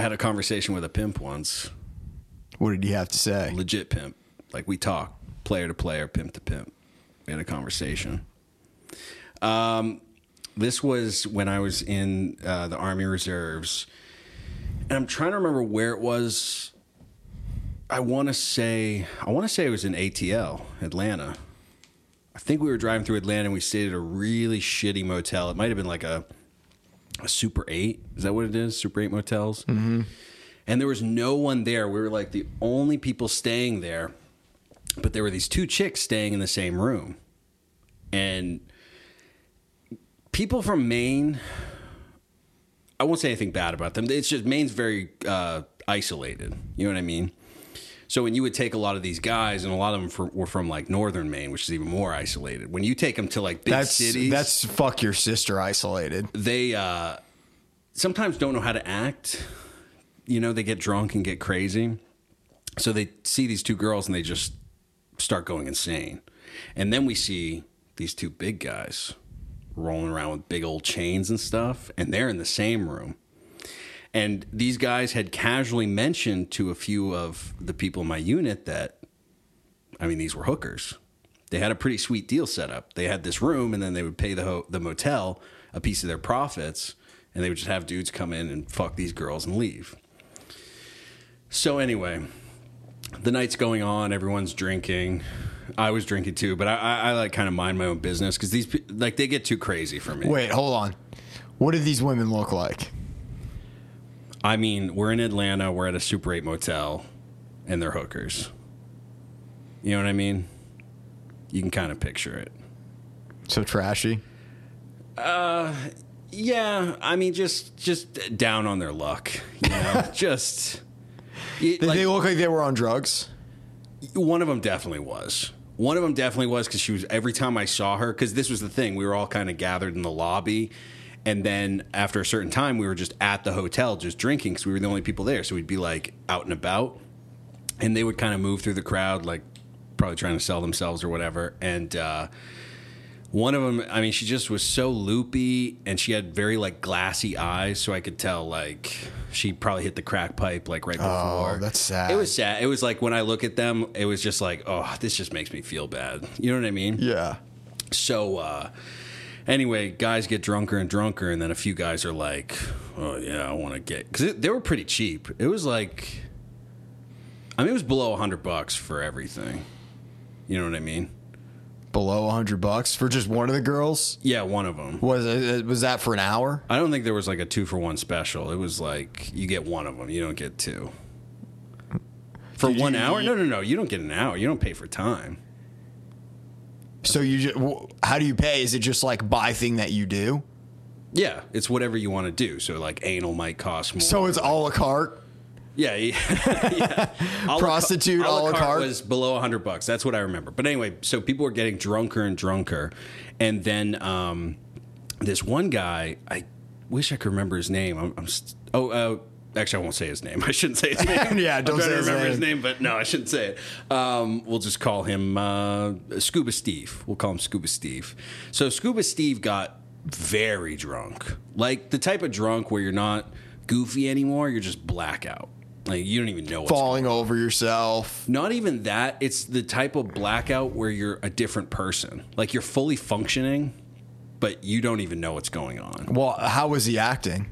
had a conversation with a pimp once. What did he have to say? Legit pimp. Like we talk, player to player, pimp to pimp. We had a conversation. Um, this was when I was in uh, the Army Reserves, and I'm trying to remember where it was. I want to say I want to say it was in ATL, Atlanta. I think we were driving through Atlanta and we stayed at a really shitty motel. It might have been like a a Super Eight. Is that what it is? Super Eight motels. Mm-hmm. And there was no one there. We were like the only people staying there, but there were these two chicks staying in the same room, and people from Maine. I won't say anything bad about them. It's just Maine's very uh, isolated. You know what I mean? So when you would take a lot of these guys, and a lot of them for, were from like northern Maine, which is even more isolated. When you take them to like big That's cities, that's fuck your sister isolated. they uh, sometimes don't know how to act. You know, they get drunk and get crazy. So they see these two girls and they just start going insane. And then we see these two big guys rolling around with big old chains and stuff, and they're in the same room. And these guys had casually mentioned to a few of the people in my unit that, I mean, these were hookers. They had a pretty sweet deal set up. They had this room, and then they would pay the ho- the motel a piece of their profits, and they would just have dudes come in and fuck these girls and leave. So anyway, the night's going on. Everyone's drinking. I was drinking too, but I, I, I like kind of mind my own business because these like they get too crazy for me. Wait, hold on. What did these women look like? I mean, we're in Atlanta. We're at a Super 8 motel, and they're hookers. You know what I mean? You can kind of picture it. So trashy. Uh, Yeah, I mean, just just down on their luck. You know, just you- Did like, they look like they were on drugs? one of them definitely was. One of them definitely was because she was every time I saw her. Because this was the thing, we were all kind of gathered in the lobby, and then after a certain time, we were just at the hotel just drinking because we were the only people there. So we'd be like out and about, and they would kind of move through the crowd, like probably trying to sell themselves or whatever. And uh, one of them, I mean, she just was so loopy, and she had very like glassy eyes, so I could tell like she probably hit the crack pipe like right before. Oh, that's sad. It was sad. It was like when I look at them, it was just like, oh, this just makes me feel bad. You know what I mean? Yeah. So, uh, anyway, guys get drunker and drunker, and then a few guys are like, oh, yeah, I want to get. Because they were pretty cheap. It was like, I mean, it was below 100 bucks for everything. You know what I mean? Below a hundred bucks for just one of the girls. Yeah, one of them. Was it, was that for an hour? I don't think there was like a two for one special. It was like you get one of them, you don't get two. For Did one you- hour? No, no, no. You don't get an hour. You don't pay for time. So you just, how do you pay? Is it just like buy thing that you do? Yeah, it's whatever you want to do. So like anal might cost more. So it's a la carte. Yeah, yeah. Prostitute, a la a la carte carte? was below hundred bucks. That's what I remember. But anyway, so people were getting drunker and drunker, and then um, this one guy, I wish I could remember his name. I'm, I'm st- oh, uh, actually, I won't say his name. I shouldn't say his name. Yeah, I'm don't trying say to his remember his name. name, but no, I shouldn't say it. Um, we'll just call him uh, Scuba Steve. We'll call him Scuba Steve. So Scuba Steve got very drunk, like the type of drunk where you're not goofy anymore. You're just blackout. Like you don't even know what's Falling over yourself. not even that. It's the type of blackout where you're a different person. Like you're fully functioning, but you don't even know what's going on. Well, how was he acting?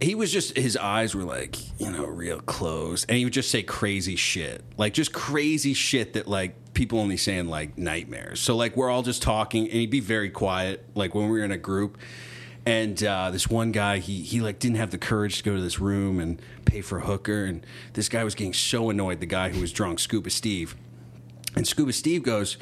He was just, his eyes were like, you know, real closed. And he would just say crazy shit. Like just crazy shit that like people only say in like nightmares. So like we're all just talking and he'd be very quiet. Like when we were in a group. And uh, this one guy, he he like didn't have the courage to go to this room and pay for a hooker. And this guy was getting so annoyed. The guy who was drunk, Scuba Steve, and Scuba Steve goes,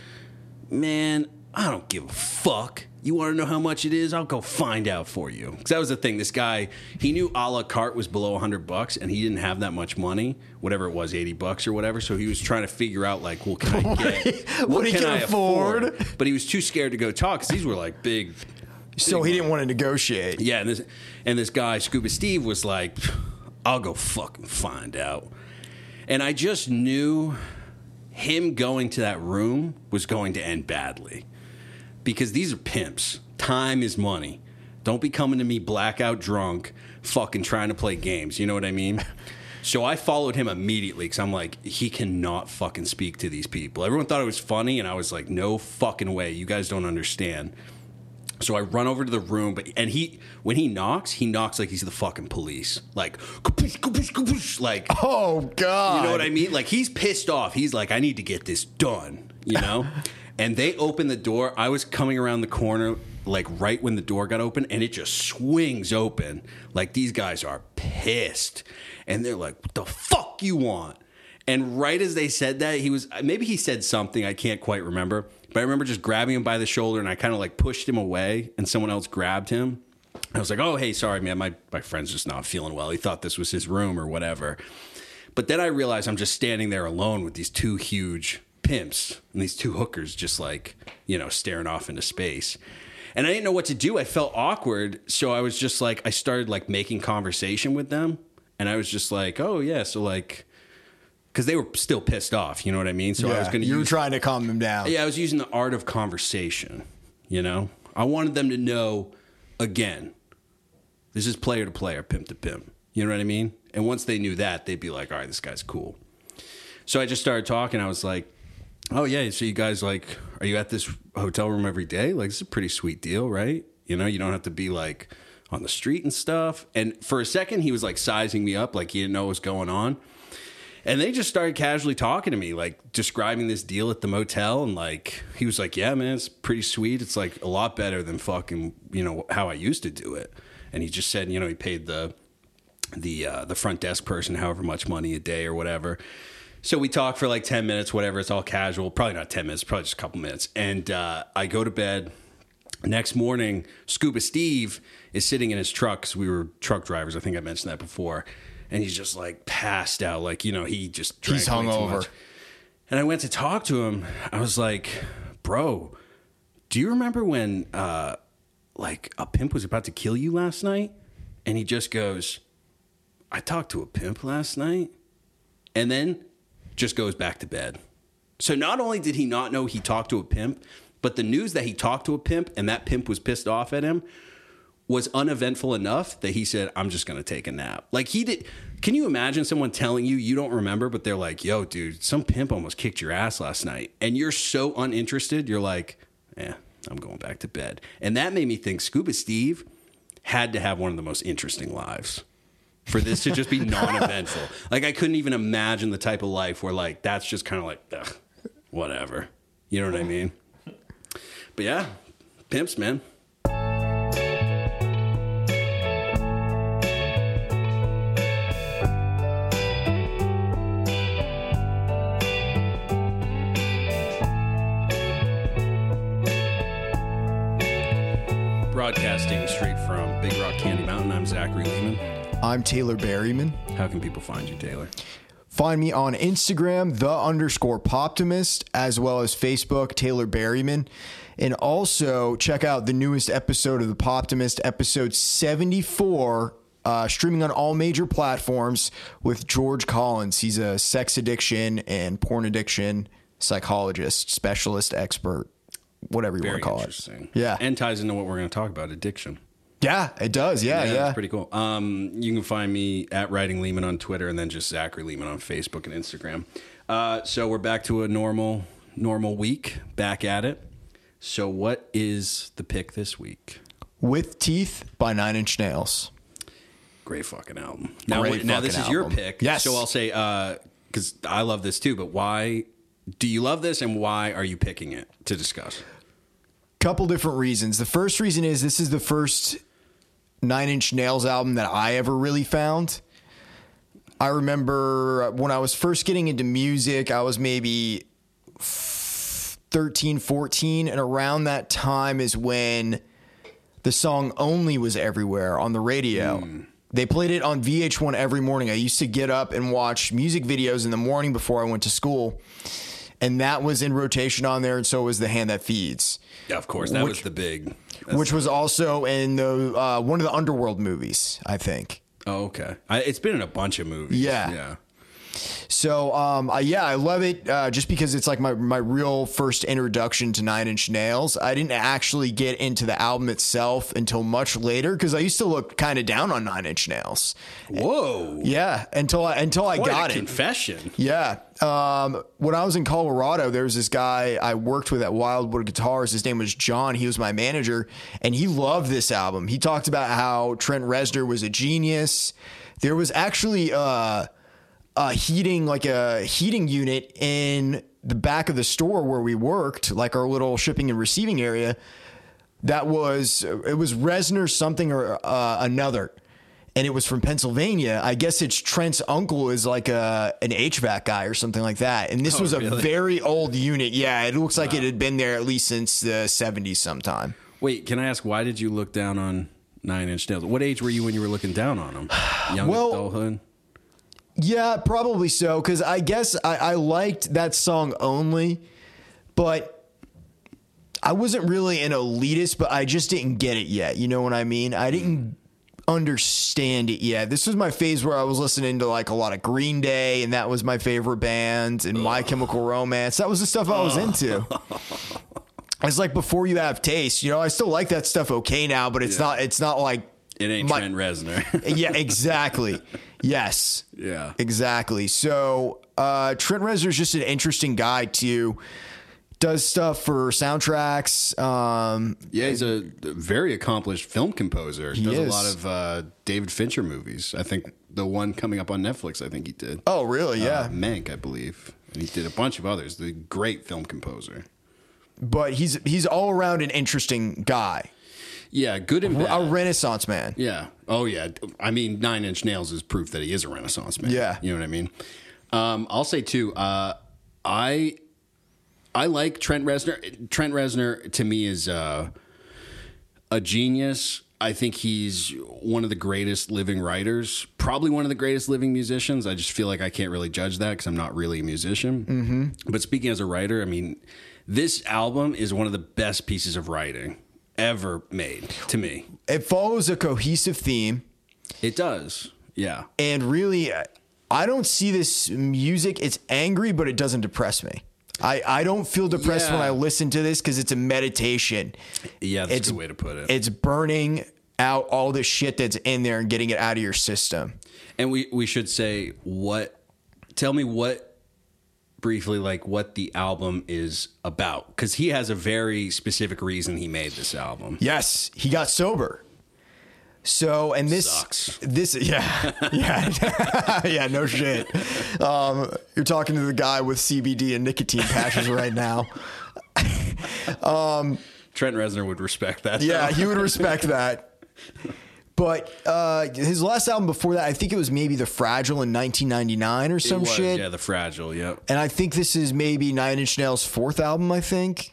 Man, I don't give a fuck. You want to know how much it is? I'll go find out for you. Because that was the thing. This guy, he knew a la carte was below 100 bucks and he didn't have that much money, whatever it was, 80 bucks or whatever. So he was trying to figure out, like, well, can I get? What he can afford? But he was too scared to go talk because these were like big. So he didn't want to negotiate. Yeah, and this and this guy Scuba Steve was like, "I'll go fucking find out." And I just knew him going to that room was going to end badly because these are pimps. Time is money. Don't be coming to me blackout drunk, fucking trying to play games. You know what I mean? So I followed him immediately because I'm like, he cannot fucking speak to these people. Everyone thought it was funny, and I was like, no fucking way. You guys don't understand. So I run over to the room, but and he when he knocks, he knocks like he's the fucking police, like like Oh God! you know what I mean? Like he's pissed off. He's like, I need to get this done, you know? and they open the door. I was coming around the corner, like right when the door got open, and it just swings open. Like these guys are pissed. And they're like, what the fuck you want? And right as they said that, he was maybe he said something, I can't quite remember. But I remember just grabbing him by the shoulder and I kind of like pushed him away and someone else grabbed him. I was like, oh, hey, sorry, man. My, my friend's just not feeling well. He thought this was his room or whatever. But then I realized I'm just standing there alone with these two huge pimps and these two hookers just like, you know, staring off into space. And I didn't know what to do. I felt awkward. So I was just like, I started like making conversation with them. And I was just like, oh, yeah. So like, because they were still pissed off. You know what I mean? So I was going to you were trying to calm them down. yeah, I was using the art of conversation. You know, I wanted them to know again, this is player to player, pimp to pimp. You know what I mean? And once they knew that, they'd be like, all right, this guy's cool. So I just started talking. I was like, oh, yeah, so you guys, like, are you at this hotel room every day? Like, it's a pretty sweet deal, right? You know, you don't have to be like on the street and stuff. And for a second, he was like sizing me up, like he didn't know what was going on. And they just started casually talking to me, like describing this deal at the motel. And like, he was like, Yeah, man, it's pretty sweet. It's like a lot better than fucking, you know, how I used to do it. And he just said, you know, he paid the, the, uh, the front desk person however much money a day or whatever. So we talk for like 10 minutes, whatever. It's all casual. Probably not 10 minutes, probably just a couple minutes. And uh, I go to bed. Next morning, Scuba Steve is sitting in his truck 'cause we were truck drivers. I think I mentioned that before. And he's just like passed out. Like, you know, he just drank He's hungover. And I went to talk to him. I was like, bro, do you remember when uh, like a pimp was about to kill you last night? And he just goes, I talked to a pimp last night. And then just goes back to bed. So not only did he not know he talked to a pimp, but the news that he talked to a pimp and that pimp was pissed off at him was uneventful enough that he said, I'm just going to take a nap. Like he did. Can you imagine someone telling you you don't remember, but they're like, yo, dude, some pimp almost kicked your ass last night. And you're so uninterested, you're like, eh, I'm going back to bed. And that made me think Scuba Steve had to have one of the most interesting lives for this to just be non-eventful. like I couldn't even imagine the type of life where like that's just kind of like ugh, whatever. You know what I mean? But yeah, pimps, man. Broadcasting straight from Big Rock Candy Mountain, I'm Zachary Lehman. I'm Taylor Berryman. How can people find you, Taylor? Find me on Instagram, the underscore Poptimist, as well as Facebook, Taylor Berryman. And also check out the newest episode of the Poptimist, episode 74, uh, streaming on all major platforms with George Collins. He's a sex addiction and porn addiction psychologist, specialist, expert, whatever you Very want to call interesting. it. Yeah. And ties into what we're going to talk about addiction. Yeah, it does. Yeah, yeah. That's pretty cool. Um, you can find me at Writing Lehman on Twitter and then just Zachary Lehman on Facebook and Instagram. Uh, so we're back to a normal normal week, back at it. So what is the pick this week? With Teeth by Nine Inch Nails. Great fucking album. Now, Great now this fucking is your pick. Yes. So I'll say because I love this too. But why do you love this, and why are you picking it to discuss? couple different reasons. The first reason is this is the first Nine Inch Nails album that I ever really found. I remember when I was first getting into music, I was maybe 13, 14, and around that time is when the song Only was everywhere on the radio. Hmm. They played it on VH1 every morning. I used to get up and watch music videos in the morning before I went to school. And that was in rotation on there, and so was The Hand That Feeds Yeah, of course. That Which- was the big. Which was also in the uh, one of the Underworld movies, I think. Oh, okay. I, it's been in a bunch of movies. Yeah. Yeah. So um, yeah, I love it uh, just because it's like my my real first introduction to Nine Inch Nails. I didn't actually get into the album itself until much later because I used to look kind of down on Nine Inch Nails. Whoa. Yeah, until I until I got a it. confession. Yeah. Um, when I was in Colorado, there was this guy I worked with at Wildwood Guitars. His name was John. He was my manager, and he loved this album. He talked about how Trent Reznor was a genius. There was actually uh, a heating, like a heating unit in the back of the store where we worked, like our little shipping and receiving area. That was it was Reznor something or uh, another and it was from Pennsylvania. I guess it's Trent's uncle is like a an HVAC guy or something like that. And this Oh, was a really? very old unit. Yeah, it looks like it had been there at least since the 70s sometime. Wait, can I ask why did you look down on Nine Inch Nails? What age were you when you were looking down on them? Young Well- adulthood. Yeah, probably so. Because I guess I, I liked that song only, but I wasn't really an elitist, but I just didn't get it yet. You know what I mean? I didn't understand it yet. This was my phase where I was listening to like a lot of Green Day, and that was my favorite band, and My Chemical Romance. That was the stuff I was into. It's like before you have taste, you know. I still like that stuff okay now, but it's Yeah. not. It's not like It ain't my- Trent Reznor. yeah, exactly. Yes. yeah. Exactly. So uh, Trent Reznor is just an interesting guy too. Does stuff for soundtracks. Um, Yeah, he's a very accomplished film composer. He does is. a lot of uh, David Fincher movies. I think the one coming up on Netflix, I think he did. oh, really? Yeah. Uh, Mank, I believe. And he did a bunch of others. The great film composer. but he's he's all around an interesting guy, Yeah, good and a. Renaissance man. Yeah. Oh, yeah. I mean, Nine Inch Nails is proof that he is a Renaissance man. Yeah. You know what I mean? Um, I'll say too. Uh, I I like Trent Reznor. Trent Reznor to me is uh, a genius. I think he's one of the greatest living writers, probably one of the greatest living musicians. I just feel like I can't really judge that because I'm not really a musician. Mm-hmm. But speaking as a writer, I mean, this album is one of the best pieces of writing ever made to me. It follows a cohesive theme, It does. Yeah. and really, I don't see this music. It's angry, but it doesn't depress me. I, I don't feel depressed when I listen to this because it's a meditation. Yeah, that's It's- a way to put it. It's burning out all the shit that's in there and getting it out of your system. and we we should say what tell me what briefly like what the album is about cuz he has a very specific reason he made this album. Yes, he got sober. So and this Sucks. this yeah yeah yeah no shit. Um, you're talking to the guy with CBD and nicotine patches right now. Trent Reznor would respect that. Yeah, he would respect that. But uh, his last album before that, I think it was maybe The Fragile in 1999 or some was, shit. Yeah, the fragile, yep. And I think this is maybe Nine Inch Nails' fourth album. I think.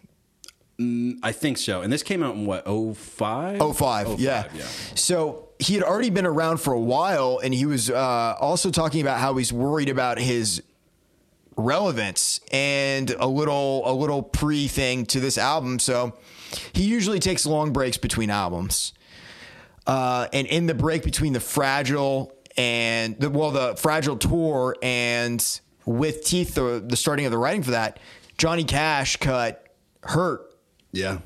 I think so. And this came out in what, 05? Oh five, yeah. yeah. So he had already been around for a while, and he was uh, also talking about how he's worried about his relevance and a little a little pre thing to this album. So he usually takes long breaks between albums, uh, and in the break between the fragile and the well the fragile tour and with teeth the the starting of the writing for that, Johnny Cash cut hurt Yeah.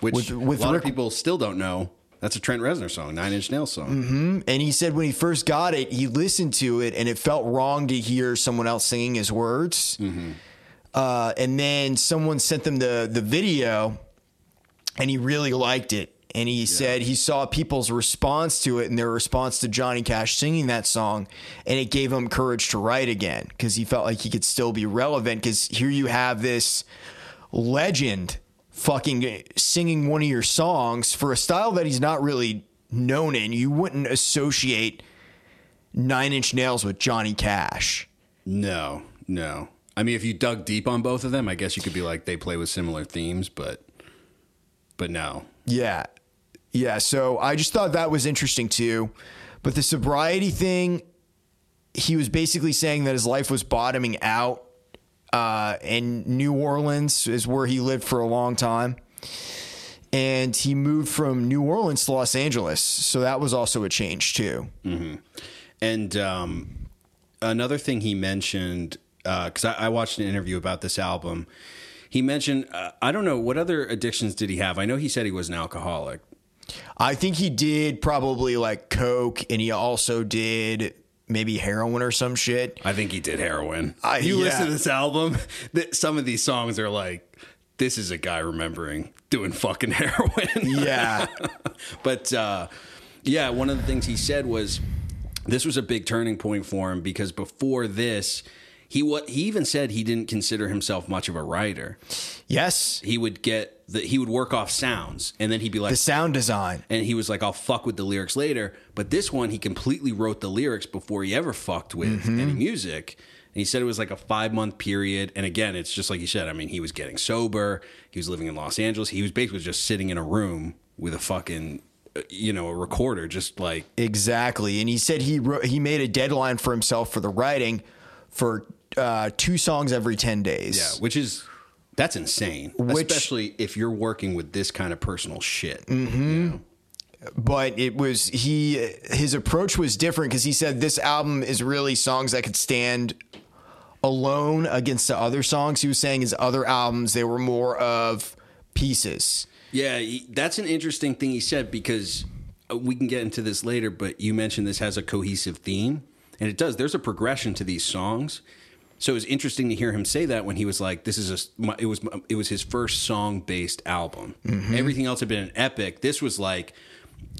Which With- with a lot Rick- of people still don't know. That's a Trent Reznor song, Nine Inch Nails song. And he said when he first got it, he listened to it and it felt wrong to hear someone else singing his words. Uh, and then someone sent them the the video, and he really liked it. And he said he saw people's response to it and their response to Johnny Cash singing that song, and it gave him courage to write again because he felt like he could still be relevant. Because here you have this legend fucking singing one of your songs for a style that he's not really known in. You wouldn't associate Nine Inch Nails with Johnny Cash. No, no. I mean, if you dug deep on both of them, I guess you could be like they play with similar themes, but but no. Yeah. Yeah. So I just thought that was interesting too. But the sobriety thing, he was basically saying that his life was bottoming out. Uh, and New Orleans is where he lived for a long time. And he moved from New Orleans to Los Angeles. So that was also a change too. And um, another thing he mentioned because I, I watched an interview about this album. He mentioned uh, I don't know what other addictions did he have. I know he said he was an alcoholic. I think he did probably like coke, and he also did maybe heroin or some shit. I think he did heroin. Uh, you yeah. listen to this album, th- some of these songs are like, this is a guy remembering doing fucking heroin. Yeah. but uh, yeah, one of the things he said was this was a big turning point for him because before this, he what he even said he didn't consider himself much of a writer. Yes, He would get the he would work off sounds and then he'd be like the sound design. and he was like, I'll fuck with the lyrics later. But this one, he completely wrote the lyrics before he ever fucked with any music. And he said it was like a five month period. And again, it's just like you said. I mean, he was getting sober. He was living in Los Angeles. He was basically just sitting in a room with a fucking, uh, you know, a recorder, just like Exactly, and he said he wrote, he made a deadline for himself for the writing for uh, two songs every ten days. yeah, which is that's insane. Which- Especially if you're working with this kind of personal shit. but it was he his approach was different because he said this album is really songs that could stand alone against the other songs. He was saying his other albums they were more of pieces. Yeah, that's an interesting thing he said because uh, we can get into this later, but you mentioned this has a cohesive theme, and it does. There's a progression to these songs. So it was interesting to hear him say that when he was like, "This is a my- it was it was his first song based album. Mm-hmm. Everything else had been an epic. This was like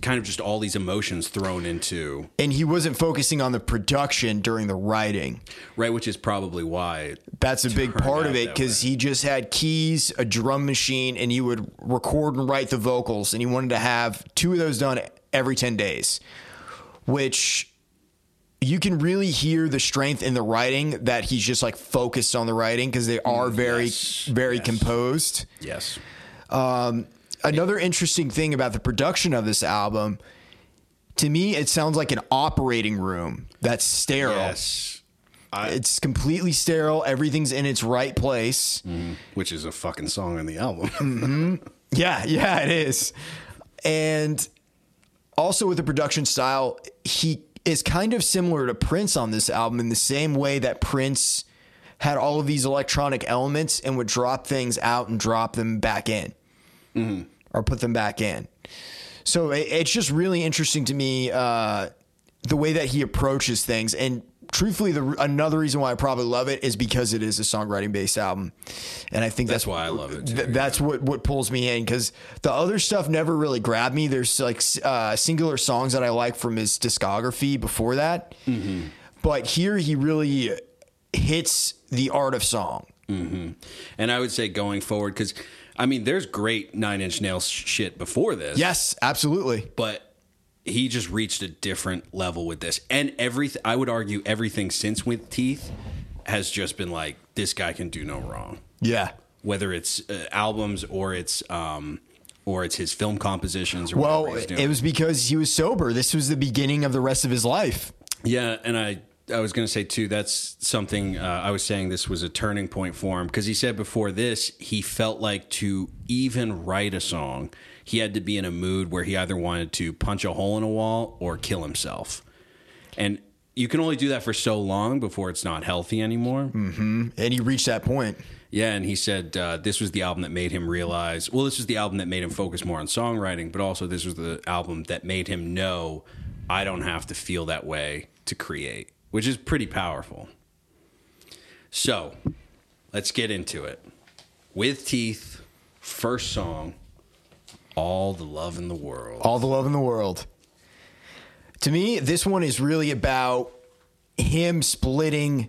kind of just all these emotions thrown into And he wasn't focusing on the production during the writing. right, which is probably why That's a big part of it because he just had keys, a drum machine, and he would record and write the vocals. And he wanted to have two of those done every 10 days, which you can really hear the strength in the writing that he's just like focused on the writing because they are mm, very, yes, very yes. composed. yes, um, Another interesting thing about the production of this album, to me, it sounds like an operating room that's sterile. yes, I, It's completely sterile. Everything's in its right place. Mm-hmm. which is a fucking song on the album. Mm-hmm. Yeah, yeah, it is. And also with the production style, he is kind of similar to Prince on this album in the same way that Prince had all of these electronic elements and would drop things out and drop them back in or put them back in. So it, it's just really interesting to me uh, the way that he approaches things. And truthfully, the another reason why I probably love it is because it is a songwriting based album, and I think that's, That's why I love it, too, th- that's what what pulls me in because the other stuff never really grabbed me. There's like uh, singular songs that I like from his discography before that, Mm-hmm. but here he really hits the art of song. And I would say going forward, because I mean, there's great Nine Inch Nails shit before this. Yes, absolutely. but he just reached a different level with this, and everything. I would argue everything since with Teeth has just been like this guy can do no wrong. Yeah. Whether it's uh, albums or it's um or it's his film compositions or Well, it was because he was sober. This was the beginning of the rest of his life. Yeah, and I I was going to say too that's something uh, I was saying this was a turning point for him because he said before this he felt like to even write a song he had to be in a mood where he either wanted to punch a hole in a wall or kill himself, and you can only do that for so long before it's not healthy anymore. And he reached that point. Yeah, and he said uh, this was the album that made him realize. Well, this was the album that made him focus more on songwriting, but also this was the album that made him know I don't have to feel that way to create, which is pretty powerful. So, let's get into it. With Teeth, first song, All the Love in the World. All the love in the world. To me, this one is really about him splitting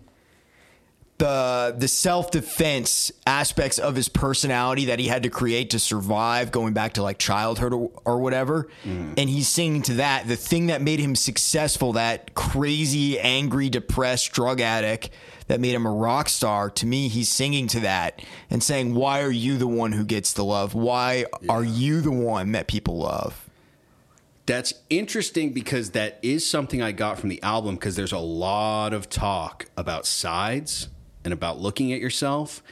the the self defense aspects of his personality that he had to create to survive, going back to like childhood or, or whatever. Mm. And he's singing to that, the thing that made him successful, that crazy, angry, depressed drug addict that made him a rock star. To me, he's singing to that and saying, "Why are you the one who gets the love? Why are you the one that people love?" That's interesting because that is something I got from the album because there's a lot of talk about sides and about looking at yourself.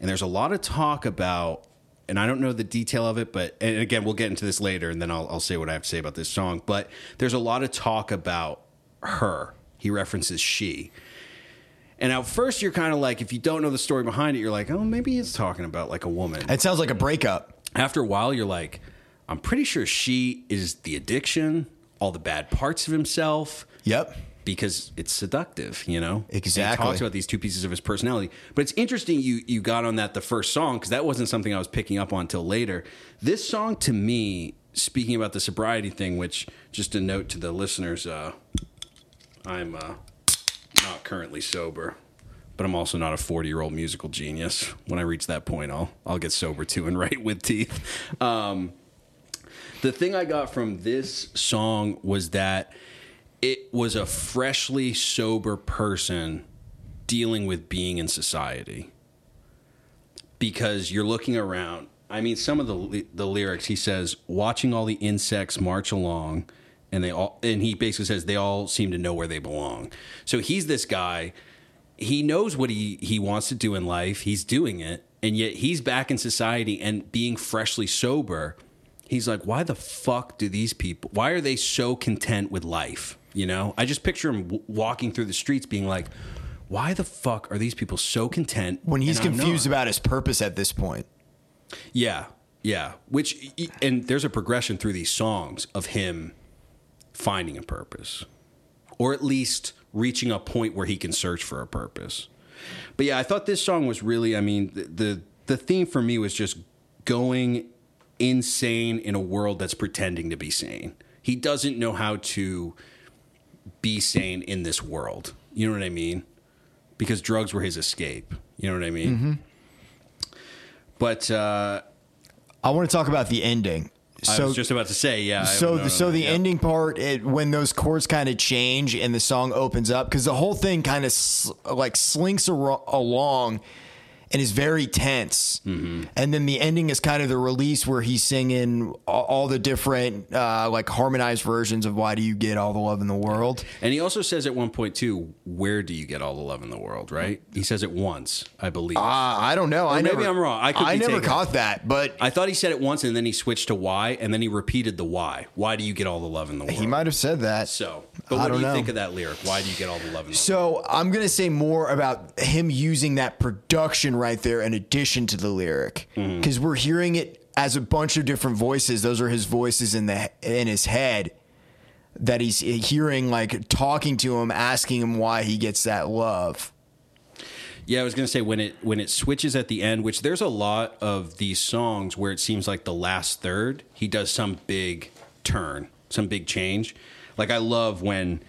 And there's a lot of talk about, and I don't know the detail of it, but, and again, we'll get into this later and then I'll, I'll say what I have to say about this song. But there's a lot of talk about her. He references she. And at first, you're kind of like, if you don't know the story behind it, you're like, oh, maybe he's talking about like a woman. It sounds like a breakup. After a while, you're like, I'm pretty sure she is the addiction, all the bad parts of himself Yep. because it's seductive, you know. And Exactly. he talks about these two pieces of his personality, but it's interesting you you got on that the first song because that wasn't something I was picking up on until later. This song to me, speaking about the sobriety thing, which just a note to the listeners, uh, I'm uh, not currently sober. But I'm also not a 40 year old musical genius. When I reach that point, I'll I'll get sober too and write with teeth. Um, the thing I got from this song was that it was a freshly sober person dealing with being in society because you're looking around. I mean, some of the the lyrics he says, watching all the insects march along, and they all, and he basically says they all seem to know where they belong. So he's this guy. He knows what he he wants to do in life. He's doing it, and yet he's back in society and being freshly sober. He's like, why the fuck do these people? Why are they so content with life? You know, I just picture him w- walking through the streets, being like, why the fuck are these people so content When he's confused about his purpose at this point. Yeah, yeah. Which and there's a progression through these songs of him finding a purpose, or at least reaching a point where he can search for a purpose. But yeah, I thought this song was really. I mean, the the, the theme for me was just going insane in a world that's pretending to be sane. He doesn't know how to be sane in this world. You know what I mean? Because drugs were his escape. You know what I mean? But uh, I want to talk about the ending. I So was just about to say, yeah. So no, so the ending part it, when those chords kind of change and the song opens up because the whole thing kind of sl- like slinks aro- along and is very tense Mm-hmm. and then the ending is kind of the release where he's singing all, all the different uh, like harmonized versions of why do you get all the love in the world And he also says at one point too, "Where do you get all the love in the world?" Right? He says it once, I believe. uh, i don't know i maybe never I'm wrong. I could be never caught that but I thought he said it once, and then he switched to why, and then he repeated the why. Why do you get all the love in the world? he might have said that So, but I what do you know. think of that lyric? Why do you get all the love in the world? So I'm gonna say more about him using that production right there in addition to the lyric, Mm-hmm. because we're hearing it as a bunch of different voices. Those are his voices in the in his head that he's hearing, like talking to him, asking him why he gets that love. Yeah, I was gonna say when it when it switches at the end, which there's a lot of these songs where it seems like the last third he does some big turn, some big change. Like I love when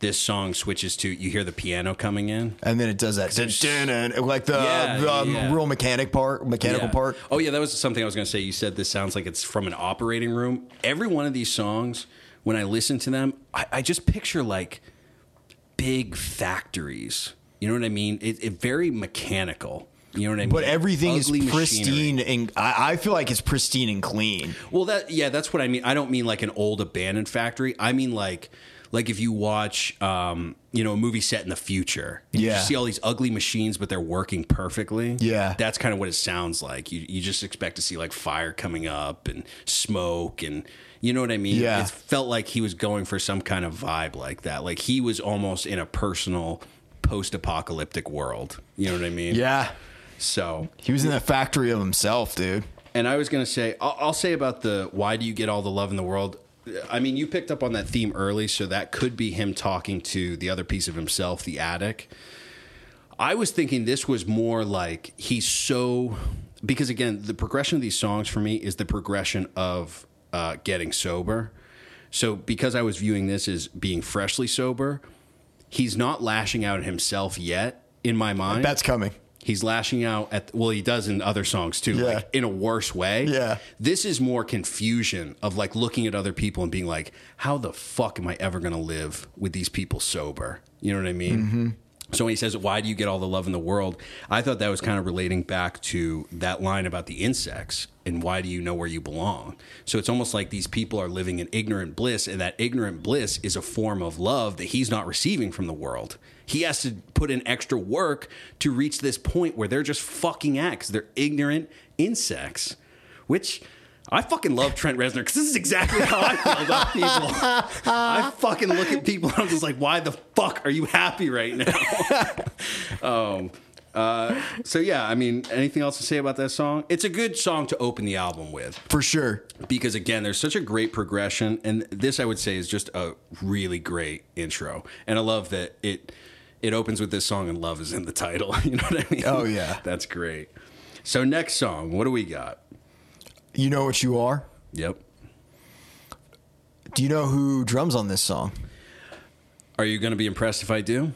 this song switches to you hear the piano coming in. And then it does that, dun-dun-dun, like the, Yeah, the um, yeah. real mechanic part, mechanical Yeah. part. Oh yeah, that was something I was going to say. You said this sounds like it's from an operating room. Every one of these songs, when I listen to them, I, I just picture like big factories. You know what I mean? It, it very mechanical. You know what I mean? But everything Ugly is pristine, machinery. and I, I feel like it's pristine and clean. Well, that yeah, that's what I mean. I don't mean like an old abandoned factory. I mean like like if you watch um, you know a movie set in the future. Yeah. You see all these ugly machines, but they're working perfectly. Yeah. That's kind of what it sounds like. You you just expect to see like fire coming up and smoke and you know what I mean? Yeah. It felt like he was going for some kind of vibe like that. Like he was almost in a personal post-apocalyptic world. You know what I mean? Yeah, So he was in the factory of himself, dude. and I was going to say, I'll, I'll say about the why do you get all the love in the world? I mean, you picked up on that theme early, so that could be him talking to the other piece of himself, the addict. I was thinking this was more like he's so because again, the progression of these songs for me is the progression of uh, getting sober. So because I was viewing this as being freshly sober, he's not lashing out at himself yet in my mind. That's coming. He's lashing out at well, he does in other songs too, Yeah. like in a worse way. Yeah. This is more confusion of like looking at other people and being like, how the fuck am I ever gonna live with these people sober? You know what I mean? Mm-hmm. So when he says, "Why do you get all the love in the world?" I thought that was kind of relating back to that line about the insects and why do you know where you belong. So it's almost like these people are living in ignorant bliss, and that ignorant bliss is a form of love that he's not receiving from the world. He has to put in extra work to reach this point where they're just fucking acts. They're ignorant insects, which. I fucking love Trent Reznor because this is exactly how I feel about people. I fucking look at people and I'm just like, why the fuck are you happy right now? um, uh, so yeah, I mean, anything else to say about that song? It's a good song to open the album with For sure. because again, there's such a great progression, and this I would say is just a really great intro. And I love that it it opens with this song, and love is in the title. You know what I mean? Oh, yeah. that's great. So next song, what do we got? You know what you are? Yep. Do you know who drums on this song? Are you going to be impressed if I do?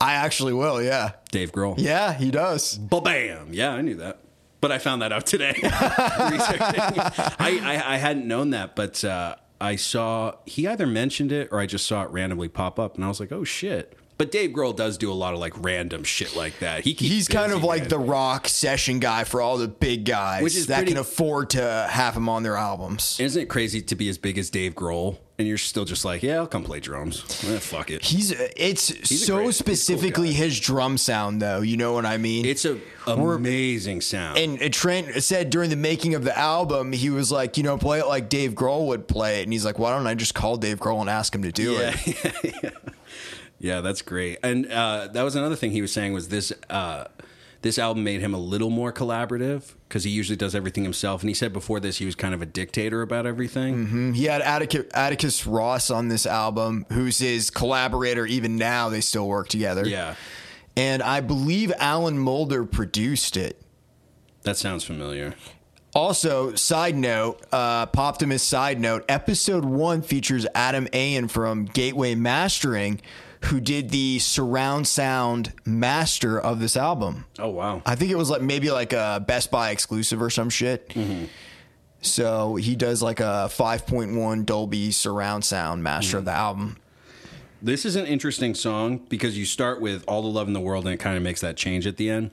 I actually will, yeah. Dave Grohl. Yeah, he does. Ba-bam! Yeah, I knew that. But I found that out today. I, I, I hadn't known that, but uh, I saw he either mentioned it or I just saw it randomly pop up, and I was like, "Oh shit!" But Dave Grohl does do a lot of like random shit like that. He He's kind of like the rock session guy for all the big guys Which is that pretty- can afford to have him on their albums. Isn't it crazy to be as big as Dave Grohl and you're still just like, "Yeah, I'll come play drums." Eh, fuck it. He's it's a so great- he's a cool specifically his drum sound though. You know what I mean? It's a amazing sound. and uh, Trent said during the making of the album, he was like, you know, play it like Dave Grohl would play it, and he's like, why don't I just call Dave Grohl and ask him to do yeah, it? yeah, yeah. Yeah, that's great. And uh, that was another thing he was saying was this uh, this album made him a little more collaborative because he usually does everything himself. And he said before this he was kind of a dictator about everything. He had Atticus, Atticus Ross on this album, who's his collaborator. Even now, they still work together. Yeah, and I believe Alan Moulder produced it. that sounds familiar. Also, side note, uh, Poptimist side note, episode one features Adam Ayan from Gateway Mastering, who did the surround sound master of this album. Oh wow, I think it was like maybe like a Best Buy exclusive or some shit. Mm-hmm. So he does like a 5.1 Dolby surround sound master of the mm-hmm. album. this is an interesting song because you start with all the love in the world and it kind of makes that change at the end.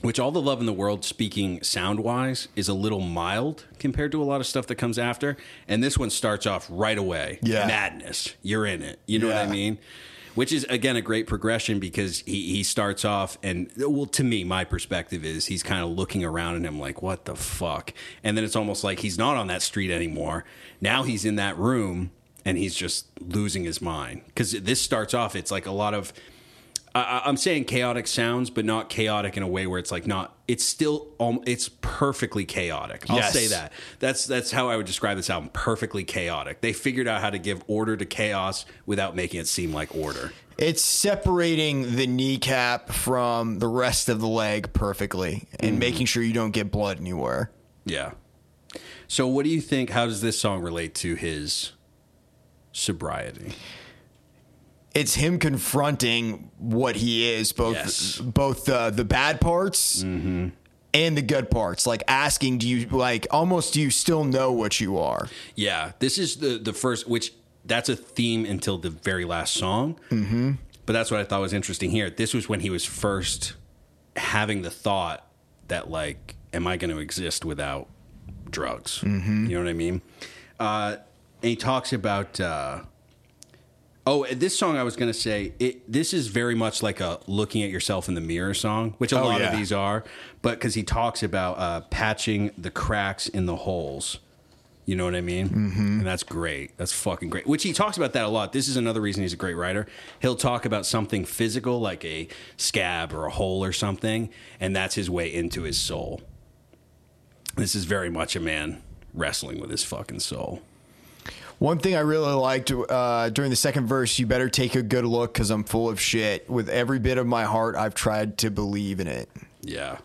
Which all the love in the world, speaking sound wise, is a little mild compared to a lot of stuff that comes after. And this one starts off right away. Yeah. Madness. You're in it. You know what I mean? Which is, again, a great progression because he, he starts off, and well, to me, my perspective is he's kind of looking around at him like, what the fuck? And then it's almost like he's not on that street anymore. Now he's in that room and he's just losing his mind. Because this starts off, it's like a lot of. I, I'm saying chaotic sounds, but not chaotic in a way where it's like not. It's still, um, it's perfectly chaotic. I'll Yes. say that. That's that's how I would describe this album. Perfectly chaotic. They figured out how to give order to chaos without making it seem like order. It's separating the kneecap from the rest of the leg perfectly and making sure you don't get blood anywhere. Yeah. So, what do you think? How does this song relate to his sobriety? It's him confronting what he is, both Yes. both uh, the bad parts and the good parts. Like asking, do you like almost do you still know what you are? Yeah, this is the the first, which that's a theme until the very last song. Mm-hmm. But that's what I thought was interesting here. This was when he was first having the thought that, like, am I going to exist without drugs? Mm-hmm. You know what I mean? Uh, and he talks about. Uh, Oh, this song I was going to say, it, this is very much like a looking at yourself in the mirror song, which a Oh, lot yeah. of these are. But because he talks about uh, patching the cracks in the holes. You know what I mean? Mm-hmm. And that's great. That's fucking great. Which he talks about that a lot. This is another reason he's a great writer. He'll talk about something physical, like a scab or a hole or something, and that's his way into his soul. This is very much a man wrestling with his fucking soul. One thing I really liked uh, during the second verse, you better take a good look because I'm full of shit. With every bit of my heart, I've tried to believe in it. Yeah,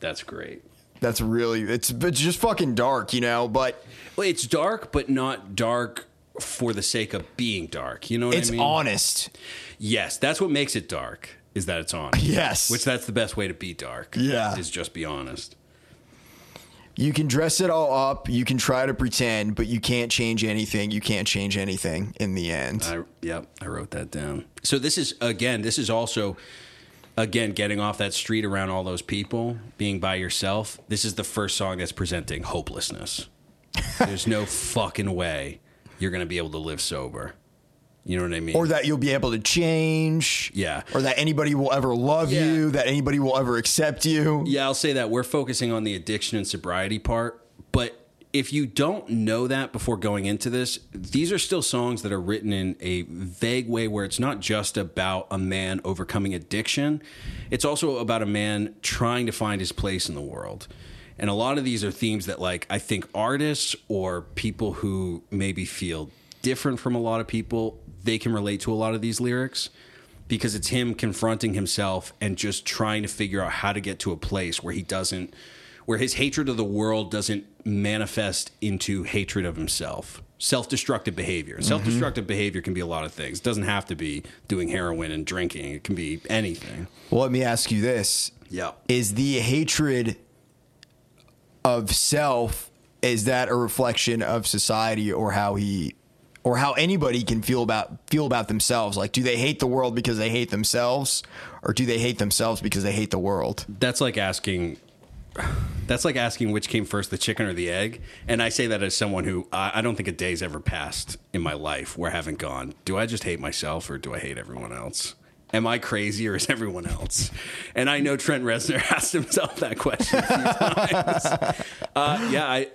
that's great. That's really it's it's just fucking dark, you know. But Well, it's dark, but not dark for the sake of being dark. You know what it's I mean? It's honest. Yes, that's what makes it dark. Is that it's honest? Yes. Which that's the best way to be dark. Yeah. Is just be honest. You can dress it all up. You can try to pretend, but you can't change anything. You can't change anything in the end. I yep, I wrote that down. So this is again, this is also again getting off that street around all those people, being by yourself. This is the first song that's presenting hopelessness. There's no fucking way you're going to be able to live sober. You know what I mean? or that you'll be able to change. Yeah. Or that anybody will ever love Yeah. you. That anybody will ever accept you. Yeah, I'll say that we're focusing on the addiction and sobriety part, but if you don't know that before going into this, these are still songs that are written in a vague way where it's not just about a man overcoming addiction, it's also about a man trying to find his place in the world. And a lot of these are themes that, like, I think artists or people who maybe feel different from a lot of people, they can relate to a lot of these lyrics because it's him confronting himself and just trying to figure out how to get to a place where he doesn't where his hatred of the world doesn't manifest into hatred of himself. Self-destructive behavior. Mm-hmm. Self-destructive behavior can be a lot of things. It doesn't have to be doing heroin and drinking. It can be anything. Well, let me ask you this: Yeah. Is the hatred of self is that a reflection of society or how he or how anybody can feel about feel about themselves? Like, do they hate the world because they hate themselves, or do they hate themselves because they hate the world? That's like asking. That's like asking which came first, the chicken or the egg. And I say that as someone who I, I don't think a day's ever passed in my life where I haven't gone. Do I just hate myself or do I hate everyone else? Am I crazy or is everyone else? And I know Trent Reznor asked himself that question a few times. Uh, yeah, I,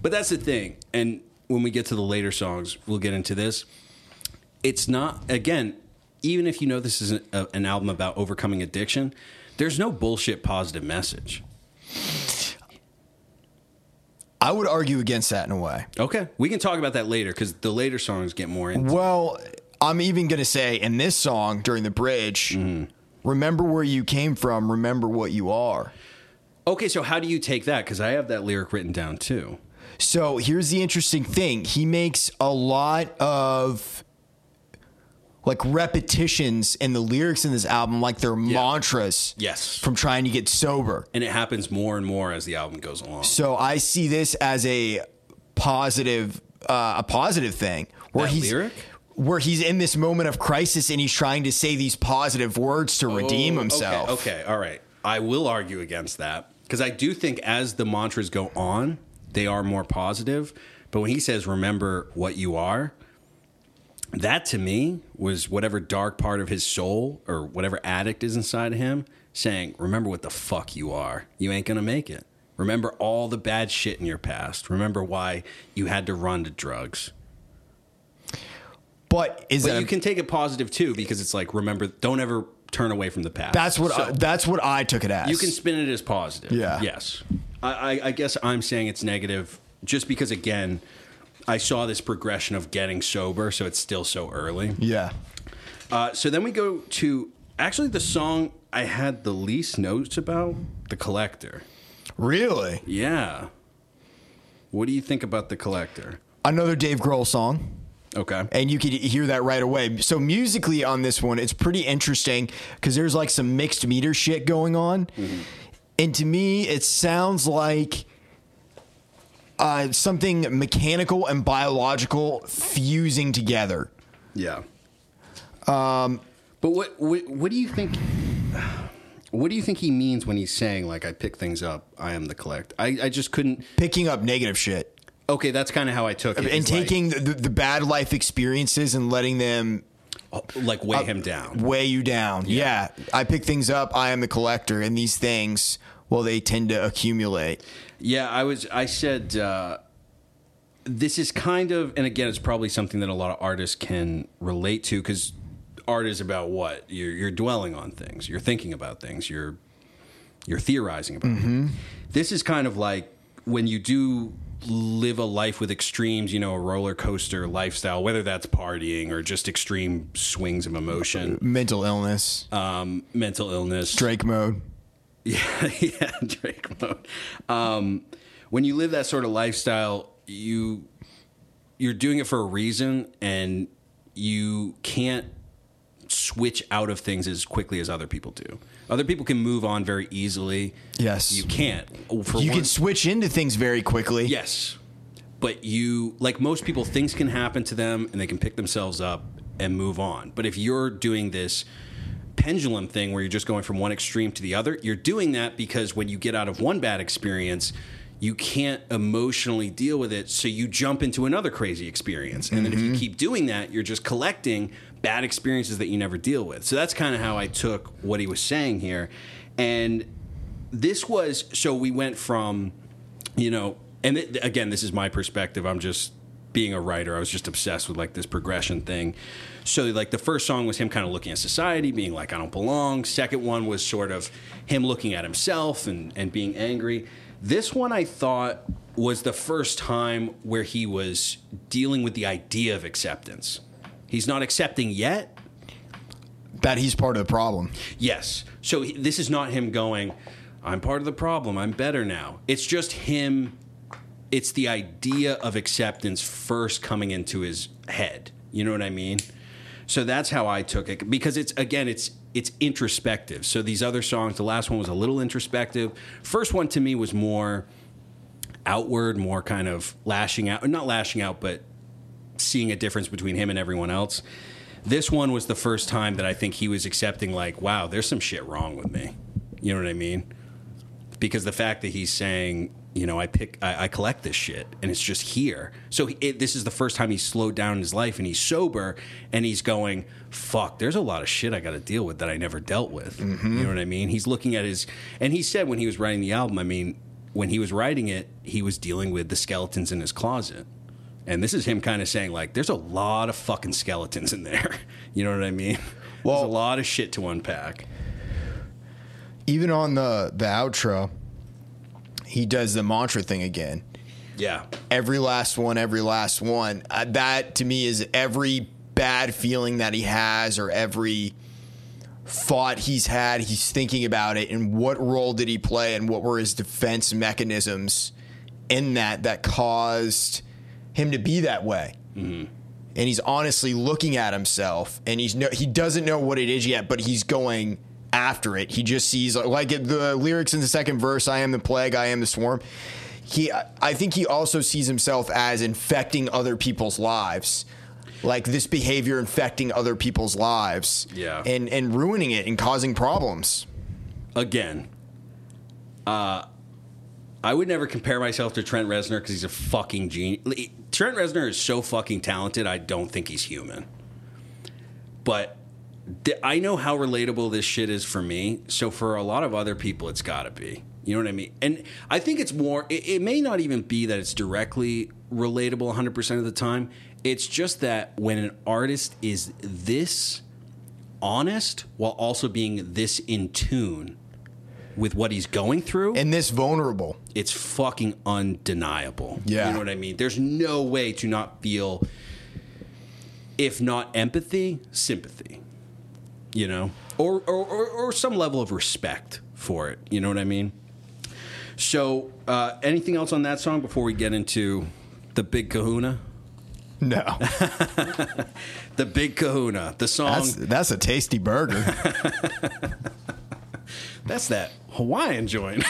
but that's the thing. And when we get to the later songs, we'll get into this. It's not again, even if you know this is an, a, an album about overcoming addiction, there's no bullshit positive message. I would argue against that in a way. Okay, we can talk about that later because the later songs get more into. Well, I'm even going to say in this song during the bridge, Mm-hmm. remember where you came from, remember what you are. Okay, so how do you take that? Because I have that lyric written down too. So here's the interesting thing. He makes a lot of like repetitions in the lyrics in this album, like they're mantras Yes, from trying to get sober. and it happens more and more as the album goes along. So I see this as a positive, uh, a positive thing where That he's lyric? where he's in this moment of crisis and he's trying to say these positive words to redeem Oh, himself. Okay, okay, all right. I will argue against that because I do think as the mantras go on, they are more positive. But when he says, remember what you are, that to me was whatever dark part of his soul or whatever addict is inside of him saying, remember what the fuck you are. You ain't going to make it. Remember all the bad shit in your past. Remember why you had to run to drugs. But is But that you can take it positive too because it's like, remember, don't ever turn away from the past. that's what So- I, that's what I took it as. You can spin it as positive. Yeah. Yes. I, I, guess I'm saying it's negative just because, again, I saw this progression of getting sober, so it's still so early. yeah. Uh, so then we go to actually the song I had the least notes about, The Collector. Really? Yeah. What do you think about The Collector? Another Dave Grohl song. Okay. and you could hear that right away. So musically on this one, it's pretty interesting because there's like some mixed meter shit going on, and to me, it sounds like uh, something mechanical and biological fusing together. Yeah. Um, but what, what what do you think? What do you think he means when he's saying like I pick things up? I am the collect. I, I just couldn't. Picking up negative shit Okay, that's kind of how I took it. and It's like- taking the, the bad life experiences and letting them like weigh him down. weigh you down. Yeah. I pick things up. I am the collector, and these things, well, they tend to accumulate. Yeah, I was. I said uh, this is kind of, and again, it's probably something that a lot of artists can relate to because art is about what you're, you're dwelling on things, you're thinking about things, you're you're theorizing about. Them. This is kind of like when you do live a life with extremes, you know, a roller coaster lifestyle, whether that's partying or just extreme swings of emotion, Mental illness, um, mental illness, Drake mode. yeah, yeah, Drake mode. Um, when you live that sort of lifestyle, you you're doing it for a reason, and you can't switch out of things as quickly as other people do. Other people can move on very easily. Yes. you can't. Oh, for you one- can switch into things very quickly. Yes. But you, like most people, things can happen to them and they can pick themselves up and move on. But if you're doing this pendulum thing where you're just going from one extreme to the other, you're doing that because when you get out of one bad experience, you can't emotionally deal with it. So you jump into another crazy experience. And then if you mm-hmm. keep doing that, you're just collecting bad experiences that you never deal with. So that's kind of how I took what he was saying here. And this was so we went from you know and it, again, this is my perspective. I'm just being a writer. I was just obsessed with like this progression thing. So like the first song was him kind of looking at society, being like I don't belong. Second one was sort of him looking at himself and and being angry. This one I thought was the first time where he was dealing with the idea of acceptance. He's not accepting yet, that he's part of the problem. Yes. So he- this is not him going, I'm part of the problem. I'm better now. It's just him. It's the idea of acceptance first coming into his head. You know what I mean? So that's how I took it because it's again it's it's introspective. So these other songs, the last one was a little introspective. First one to me was more outward, more kind of lashing out, not lashing out, but seeing a difference between him and everyone else. This one was the first time that I think he was accepting, like, wow, there's some shit wrong with me. You know what I mean? Because the fact that he's saying, you know, I pick, I, I collect this shit, and it's just here. So it, this is the first time he's slowed down in his life, and he's sober, and he's going, fuck, there's a lot of shit I got to deal with that I never dealt with. Mm-hmm. You know what I mean? He's looking at his, and he said when he was writing the album, I mean, when he was writing it, he was dealing with the skeletons in his closet. And this is him kind of saying, like, there's a lot of fucking skeletons in there. You know what I mean? Well- there's a lot of shit to unpack. Even on the the outro, he does the mantra thing again. Yeah. Every last one, every last one. Uh, that to me is every bad feeling that he has or every thought he's had, he's thinking about it and what role did he play and what were his defense mechanisms in that that caused him to be that way. And he's honestly looking at himself and he's no, he doesn't know what it is yet, but he's going after it. He just sees like the lyrics in the second verse, I am the plague, I am the swarm. He I think he also sees himself as infecting other people's lives. Like this behavior infecting other people's lives. Yeah. And and ruining it and causing problems. Again, uh, I would never compare myself to Trent Reznor because he's a fucking genius. Trent Reznor is so fucking talented, I don't think he's human. But th- I know how relatable this shit is for me. So for a lot of other people, it's got to be. You know what I mean? And I think it's more, it, it may not even be that it's directly relatable 100% of the time. It's just that when an artist is this honest while also being this in tune with what he's going through, And this vulnerable. it's fucking undeniable. Yeah. You know what I mean? There's no way to not feel, if not empathy, sympathy. You know? Or, or, or, or some level of respect for it. You know what I mean? So, uh, anything else on that song before we get into the big kahuna? No. The big kahuna. The song. That's that's a tasty burger. That's that Hawaiian joint.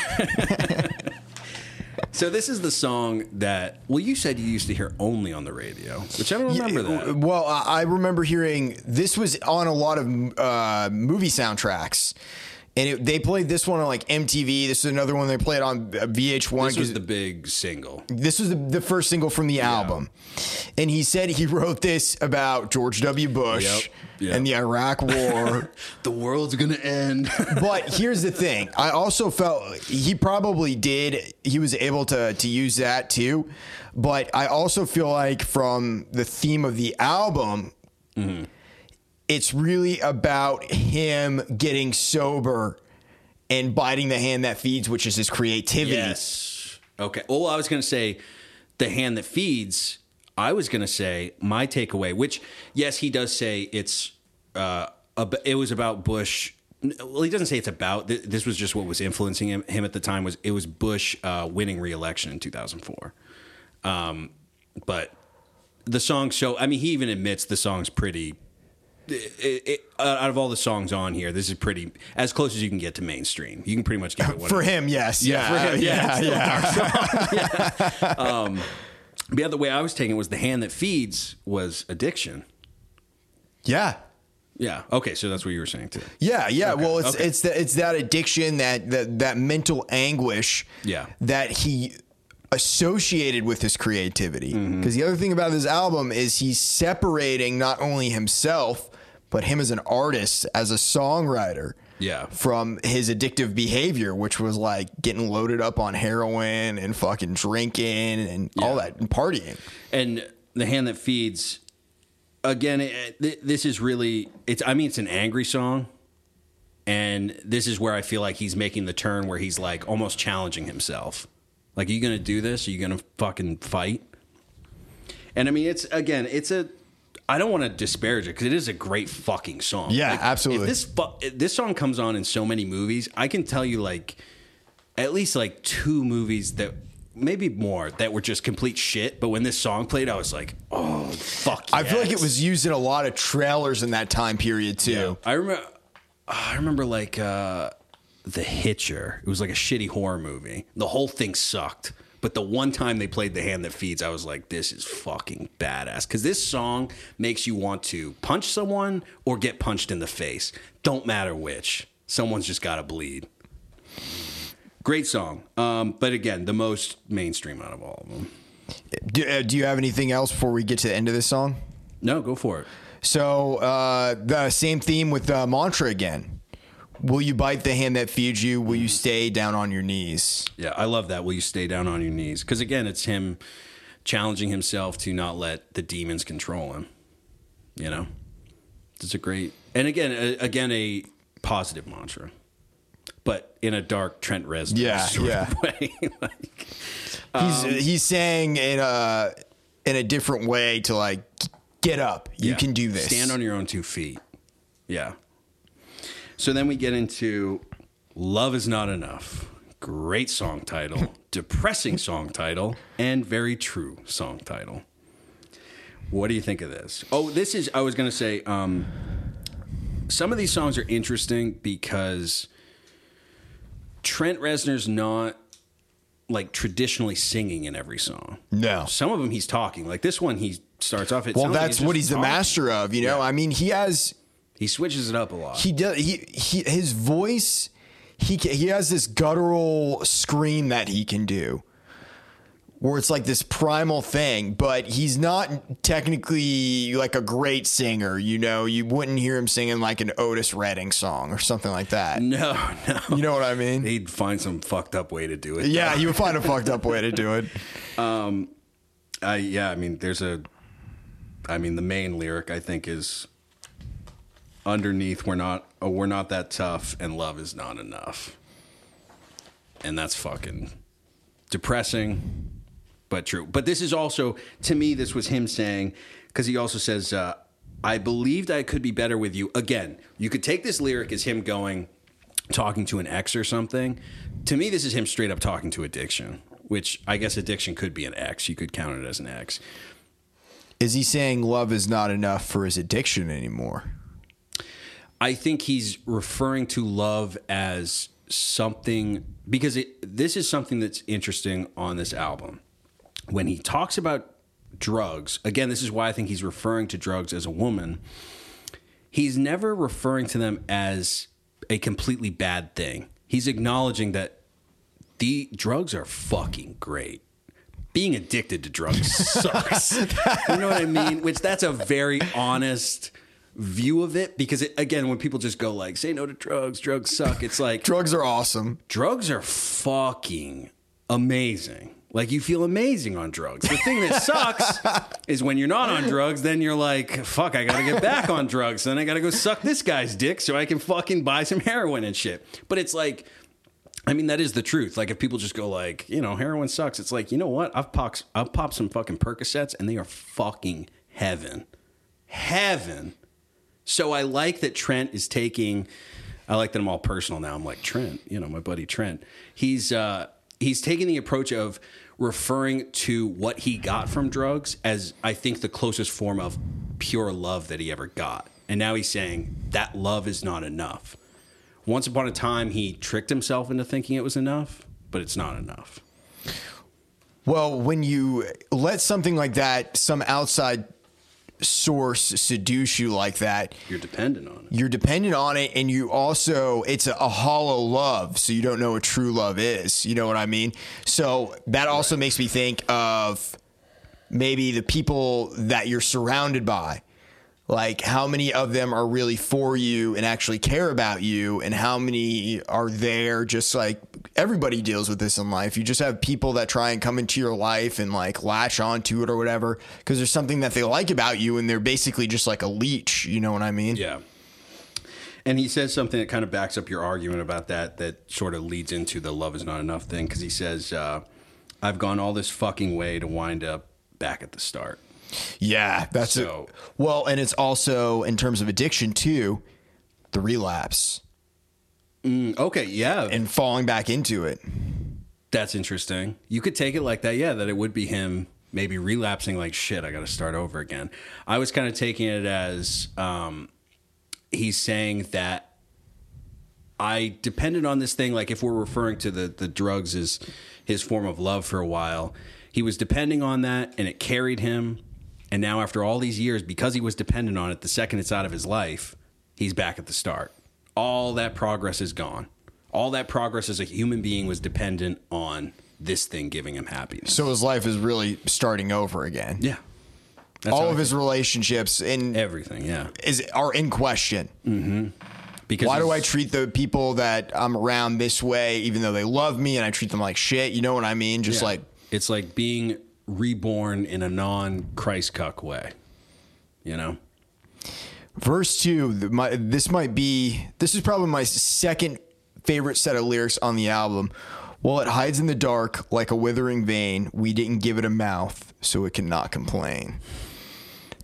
so this is the song that well you said you used to hear only on the radio, which I don't remember that. Well, I I remember hearing this was on a lot of uh, movie soundtracks. And it, they played this one on like MTV. This is another one they played on uh, VH1. This was the big single. this was the, the first single from the album. And he said he wrote this about George W. Bush Yep, yep. and the Iraq War. The world's gonna end. but here's the thing. I also felt he probably did. He was able to to use that too. But I also feel like from the theme of the album, it's really about him getting sober and biting the hand that feeds, which is his creativity. yes. Okay. Well, I was gonna say the hand that feeds. I was gonna say my takeaway, which yes, he does say it's. Uh, it was about Bush. Well, he doesn't say it's about. This was just what was influencing him, him at the time. Was it was Bush uh, winning re-election in 2004? Um, but the song so I mean he even admits the song's pretty it, it, uh, out of all the songs on here this is pretty as close as you can get to mainstream you can pretty much give it one For him, yes. Yeah, him, yeah, yeah, still yeah. the other way I was taking it was the hand that feeds was addiction Yeah. yeah okay so that's what you were saying too Yeah, yeah. well, it's okay. it's the, it's that addiction, that that that mental anguish, Yeah. that he associated with his creativity. Because Mm-hmm. the other thing about this album is he's separating not only himself but him as an artist, as a songwriter. Yeah. From his addictive behavior, which was like getting loaded up on heroin and fucking drinking and all that and partying. And the hand that feeds. Again, it, th- this is really. It's. I mean, it's an angry song, and this is where I feel like he's making the turn where he's like almost challenging himself. Like, are you going to do this? Are you going to fucking fight? And I mean, it's again, it's a. I don't want to disparage it because it is a great fucking song. Yeah, Like, absolutely. If this fu- if this song comes on in so many movies, I can tell you like at least like two movies that maybe more that were just complete shit. But when this song played, I was like, oh fuck. I feel like it was used in a lot of trailers in that time period too. I remember. I remember like uh, the Hitcher. It was like a shitty horror movie. The whole thing sucked. But the one time they played "The Hand That Feeds," I was like, "This is fucking badass." Because this song makes you want to punch someone or get punched in the face. Don't matter which. Someone's just got to bleed. Great song. Um, but again, the most mainstream out of all of them. Do, uh, do you have anything else before we get to the end of this song? No, go for it. So uh, the same theme with uh, mantra again. Will you bite the hand that feeds you? Will you stay down on your knees? Yeah, I love that. Will you stay down on your knees? Because again, it's him challenging himself to not let the demons control him. You know, it's a great and again, a, again, a positive mantra, but in a dark Trent Reznor Yeah, sort yeah. of way. like, He's Um, he's saying in a in a different way to like get up. You yeah, can do this. Stand on your own two feet. Yeah. So then we get into "Love Is Not Enough." Great song title, depressing song title, and very true song title. What do you think of this? Oh, this is. I was going to say. Um, some of these songs are interesting because Trent Reznor's not like traditionally singing in every song. No. Some of them he's talking. Like this one, he starts off. It Well, sounds like that's what he's the master of. You know, Yeah. I mean, he has He switches it up a lot. he does he, he his voice. He he has this guttural scream that he can do, where it's like this primal thing. But he's not technically like a great singer. You know, you wouldn't hear him singing like an Otis Redding song or something like that. no, no. You know what I mean? He'd find some fucked up way to do it. Yeah, he would find a fucked up way to do it. Uh, yeah, I mean, there's a. I mean, the main lyric I think is underneath we're not oh, we're not that tough and love is not enough. And that's fucking depressing, but true. But this is also to me this was him saying cuz he also says uh, I believed I could be better with you. Again, you could take this lyric as him going talking to an ex or something. To me this is him straight up talking to addiction, which I guess addiction could be an ex. You could count it as an ex. Is he saying love is not enough for his addiction anymore? I think he's referring to love as something because it, this is something that's interesting on this album. When he talks about drugs, again, this is why I think he's referring to drugs as a woman. He's never referring to them as a completely bad thing. He's acknowledging that the drugs are fucking great. Being addicted to drugs sucks. you know what I mean? Which that's a very honest view of it because it, again when people just go like say no to drugs drugs suck it's like Drugs are awesome. drugs are fucking amazing like you feel amazing on drugs the thing that sucks is when you're not on drugs then you're like fuck i gotta get back on drugs then i gotta go suck this guy's dick so i can fucking buy some heroin and shit but it's like I mean that is the truth. Like if people just go like, you know, heroin sucks. It's like, you know what? I've popped I've popped some fucking Percocets and they are fucking heaven. Heaven. So I like that Trent is taking I like that I'm all personal now. I'm like Trent, you know, my buddy Trent. He's uh he's taking the approach of referring to what he got from drugs as I think the closest form of pure love that he ever got. And now he's saying that love is not enough. Once upon a time he tricked himself into thinking it was enough, but it's not enough. Well, when you let something like that, some outside source seduce you like that, You're dependent on it. you're dependent on it and you also it's a, a hollow love so you don't know what true love is. You know what i mean? So that also makes me think of maybe the people that you're surrounded by like how many of them are really for you and actually care about you and how many are there just like everybody deals with this in life you just have people that try and come into your life and like latch onto it or whatever because there's something that they like about you and they're basically just like a leech you know what i mean Yeah. And he says something that kind of backs up your argument about that, that sort of leads into the love is not enough thing. Because he says, uh, I've gone all this fucking way to wind up back at the start. Yeah that's So- it well and it's also in terms of addiction too the relapse Mm, okay, yeah. and falling back into it That's interesting. You could take it like that, yeah, that it would be him maybe relapsing like shit, I got to start over again. I was kind of taking it as um, he's saying that I depended on this thing like if we're referring to the the drugs as his form of love for a while, he was depending on that and it carried him and now after all these years because he was dependent on it the second it's out of his life, he's back at the start. All that progress is gone. All that progress as a human being was dependent on this thing giving him happiness. so his life is really starting over again yeah. That's all of his relationships and everything, yeah. is are in question mm-hmm. Because Why do I treat the people that I'm around this way, even though they love me and I treat them like shit? You know what I mean? Just Yeah. like, it's like being reborn in a non Christ cuck way. You know? verse two, my, this might be, this is probably my second favorite set of lyrics on the album. While it hides in the dark like a withering vein, we didn't give it a mouth so it cannot complain.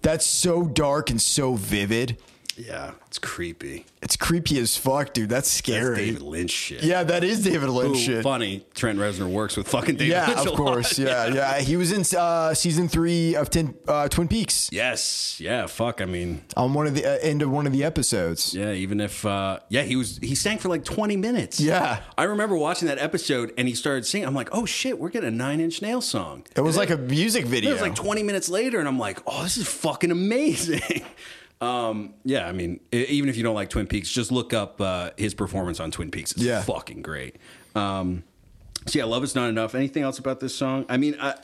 That's so dark and so vivid. Yeah, it's creepy. It's creepy as fuck, dude. That's That's scary. David Lynch shit. Yeah, that is David Lynch Ooh, shit. funny. Trent Reznor works with fucking David Yeah, Lynch. of course. Yeah, yeah. He was in uh, season three of Tin, uh, Twin Peaks Yes. Yeah. Fuck. I mean, on one of the uh, end of one of the episodes. yeah. Even if, uh, yeah, he was he sang for like twenty minutes. Yeah. I remember watching that episode and he started singing. I'm like, oh shit, we're getting a Nine Inch Nail song. It was like a music video. It was like 20 minutes later, and I'm like, oh, this is fucking amazing. um, yeah, I mean, even if you don't like Twin Peaks, just look up uh, his performance on Twin Peaks. It's Yeah. fucking great. Um, so yeah, love is not enough. Anything else about this song? I mean, I,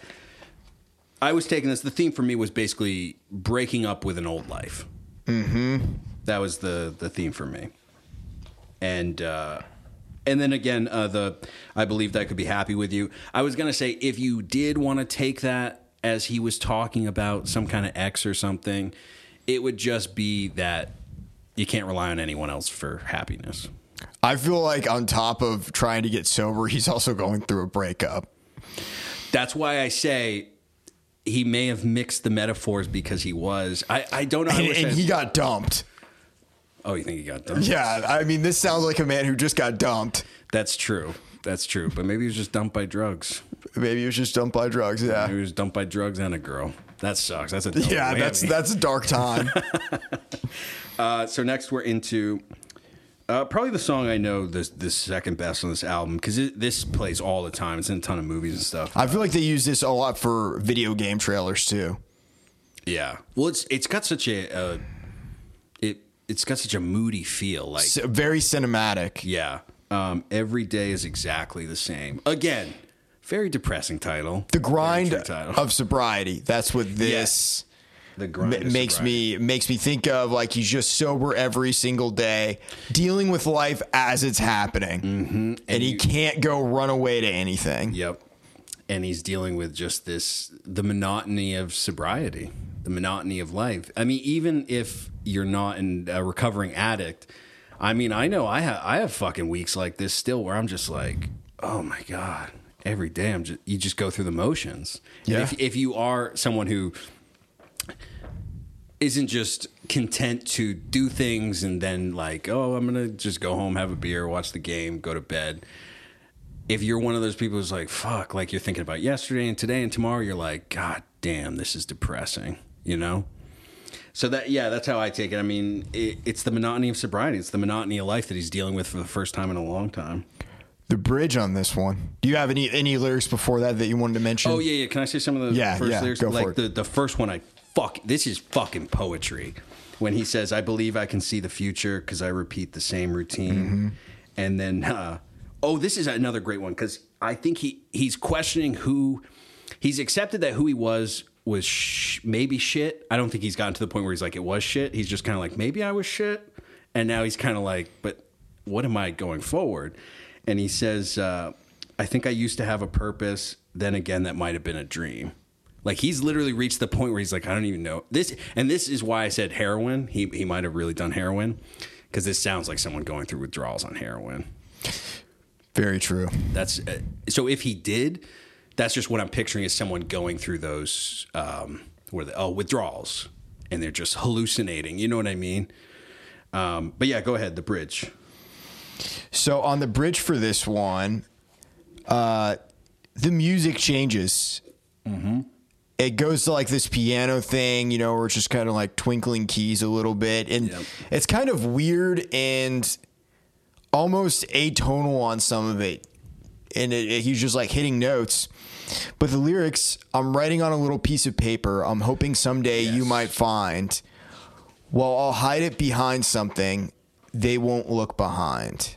I was taking this. The theme for me was basically breaking up with an old life. Mm-hmm. That was the the theme for me. And uh, and then again, uh, the I believed I could be happy with you. I was gonna say if you did want to take that as he was talking about some kind of ex or something, it would just be that you can't rely on anyone else for happiness. I feel like on top of trying to get sober, he's also going through a breakup. That's why I say he may have mixed the metaphors because he was. I, I don't know. And, and he got dumped. oh, you think he got dumped? Yeah, I mean, this sounds like a man who just got dumped. That's true. That's true. But maybe he was just dumped by drugs. Maybe he was just dumped by drugs. Maybe Yeah, he was dumped by drugs and a girl. That sucks. That's a yeah, that's whammy. that's a dark time. Uh, so next we're into uh, probably the song I know the the second best on this album because this plays all the time. It's in a ton of movies and stuff. I feel like they use this a lot for video game trailers too. Yeah. Well, it's it's got such a uh, it it's got such a moody feel. Like very cinematic. yeah, um, every day is exactly the same. Again, very depressing title. The grind title. of sobriety. That's what this. Yes. the grind ma- makes me makes me think of like he's just sober every single day, dealing with life as it's happening, mm-hmm. and, he you- can't go run away to anything. Yep. And he's dealing with just this the monotony of sobriety, the monotony of life. I mean, even if you're not an, a recovering addict, I mean, I know I have I have fucking weeks like this still where I'm just like, oh my god, every day I'm just you just go through the motions. Yeah. if if you are someone who isn't just content to do things and then like, oh, I'm gonna just go home, have a beer, watch the game, go to bed if you're one of those people who's like, fuck, like you're thinking about yesterday and today and tomorrow, you're like, God damn, this is depressing, you know? So that, yeah, that's how I take it. I mean, it, it's the monotony of sobriety. It's the monotony of life that he's dealing with for the first time in a long time. The bridge on this one. Do you have any any lyrics before that that you wanted to mention? Oh, yeah, yeah. Can I say some of the Yeah, first yeah, lyrics? go for like it. the, the first one, I fuck, this is fucking poetry. When he says, I believe I can see the future because I repeat the same routine. Mm-hmm. And then, uh, oh, this is another great one because I think he he's questioning who he's accepted that who he was was sh- maybe shit. I don't think he's gotten to the point where he's like it was shit. He's just kind of like maybe I was shit, and now he's kind of like, but what am I going forward? And he says, uh, I think I used to have a purpose. Then again, that might have been a dream. Like he's literally reached the point where he's like, I don't even know this. And this is why I said heroin. He he might have really done heroin because this sounds like someone going through withdrawals on heroin. Very true. That's uh, so. If he did, that's just what I'm picturing as someone going through those um, where the oh withdrawals, and they're just hallucinating. You know what I mean? Um, but yeah, go ahead. The bridge. So on the bridge for this one, uh, the music changes. It goes to like this piano thing, you know, where it's just kind of like twinkling keys a little bit, and Yep. it's kind of weird and almost atonal on some of it. And it, it- he's just like hitting notes. But the lyrics, I'm writing on a little piece of paper. I'm hoping someday you might find. Well, I'll hide it behind something. They won't look behind.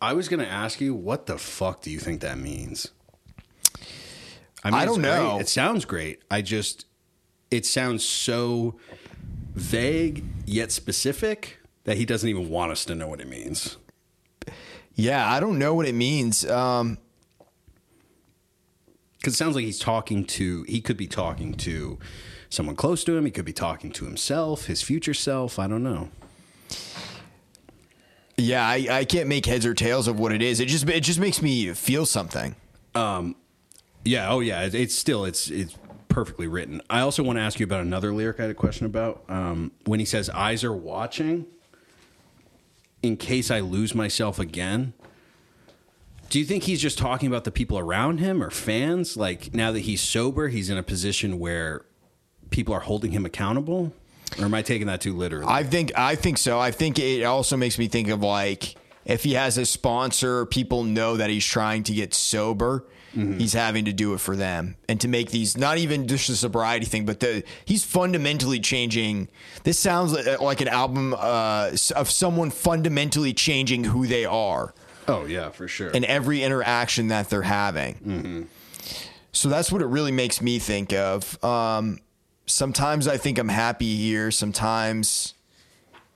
I was going to ask you, what the fuck do you think that means? I, I don't great. know. It sounds great. I just, it sounds so vague yet specific that he doesn't even want us to know what it means. Yeah, I don't know what it means. Um, Because it sounds like he's talking to, he could be talking to someone close to him. He could be talking to himself, his future self. I don't know. Yeah, I, I can't make heads or tails of what it is. It just it just makes me feel something. Yeah. Oh, yeah. It, it's still, it's, it's perfectly written. I also want to ask you about another lyric I had a question about. Um, when he says, eyes are watching, in case I lose myself again. Do you think he's just talking about the people around him or fans? Like now that he's sober, he's in a position where people are holding him accountable? Or am I taking that too literally? I think I think so. I think it also makes me think of like if he has a sponsor, people know that he's trying to get sober. He's having to do it for them and to make these not even just a sobriety thing, but the he's fundamentally changing. This sounds like, like an album uh, of someone fundamentally changing who they are. oh, yeah, for sure. and every interaction that they're having. So that's what it really makes me think of. Um, sometimes I think I'm happy here. Sometimes,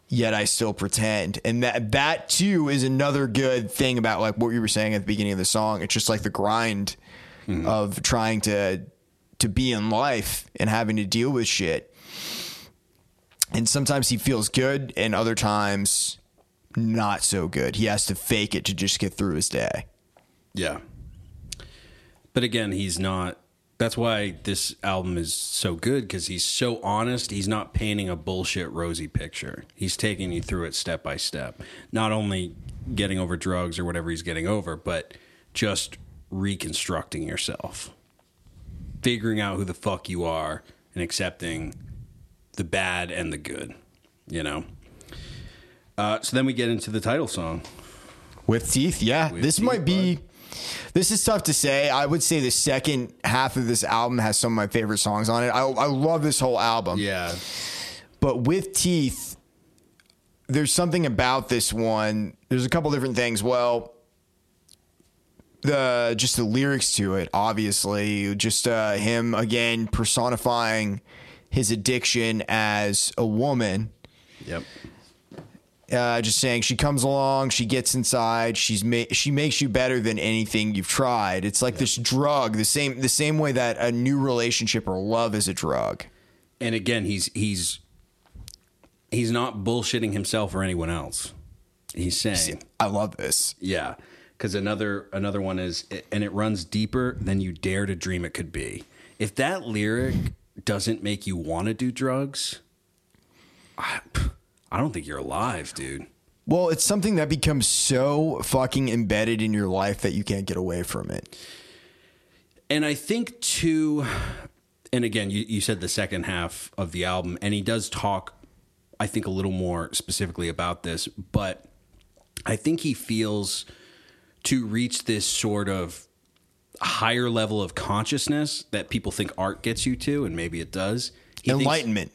yet I still pretend, and that that too is another good thing about like what you were saying at the beginning of the song. It's just like the grind mm-hmm. of trying to to be in life and having to deal with shit. And sometimes he feels good, and other times not so good. He has to fake it to just get through his day. Yeah. But again, he's not. That's why this album is so good because he's so honest. He's not painting a bullshit rosy picture. He's taking you through it step by step. Not only getting over drugs or whatever he's getting over, but just reconstructing yourself, figuring out who the fuck you are, and accepting the bad and the good. You know. Uh, so then we get into the title song. With teeth, yeah. With this teeth, might be. This is tough to say. I would say the second half of this album has some of my favorite songs on it. I, I love this whole album. Yeah. But with teeth, there's something about this one. There's a couple different things. Well, the just the lyrics to it, obviously, just uh, him again personifying his addiction as a woman Yep. Uh, just saying she comes along, she gets inside, she's ma- she makes you better than anything you've tried. It's like this drug, the same the same way that a new relationship or love is a drug. and again he's he's he's not bullshitting himself or anyone else he's saying I love this. yeah because another another one is and it runs deeper than you dare to dream it could be if that lyric doesn't make you want to do drugs I, I don't think you're alive dude Well, it's something that becomes so fucking embedded in your life that you can't get away from it. And I think too, and again, you, you said the second half of the album, and he does talk, I think, a little more specifically about this, but I think he feels to reach this sort of higher level of consciousness that people think art gets you to, and maybe it does. He thinks- Enlightenment.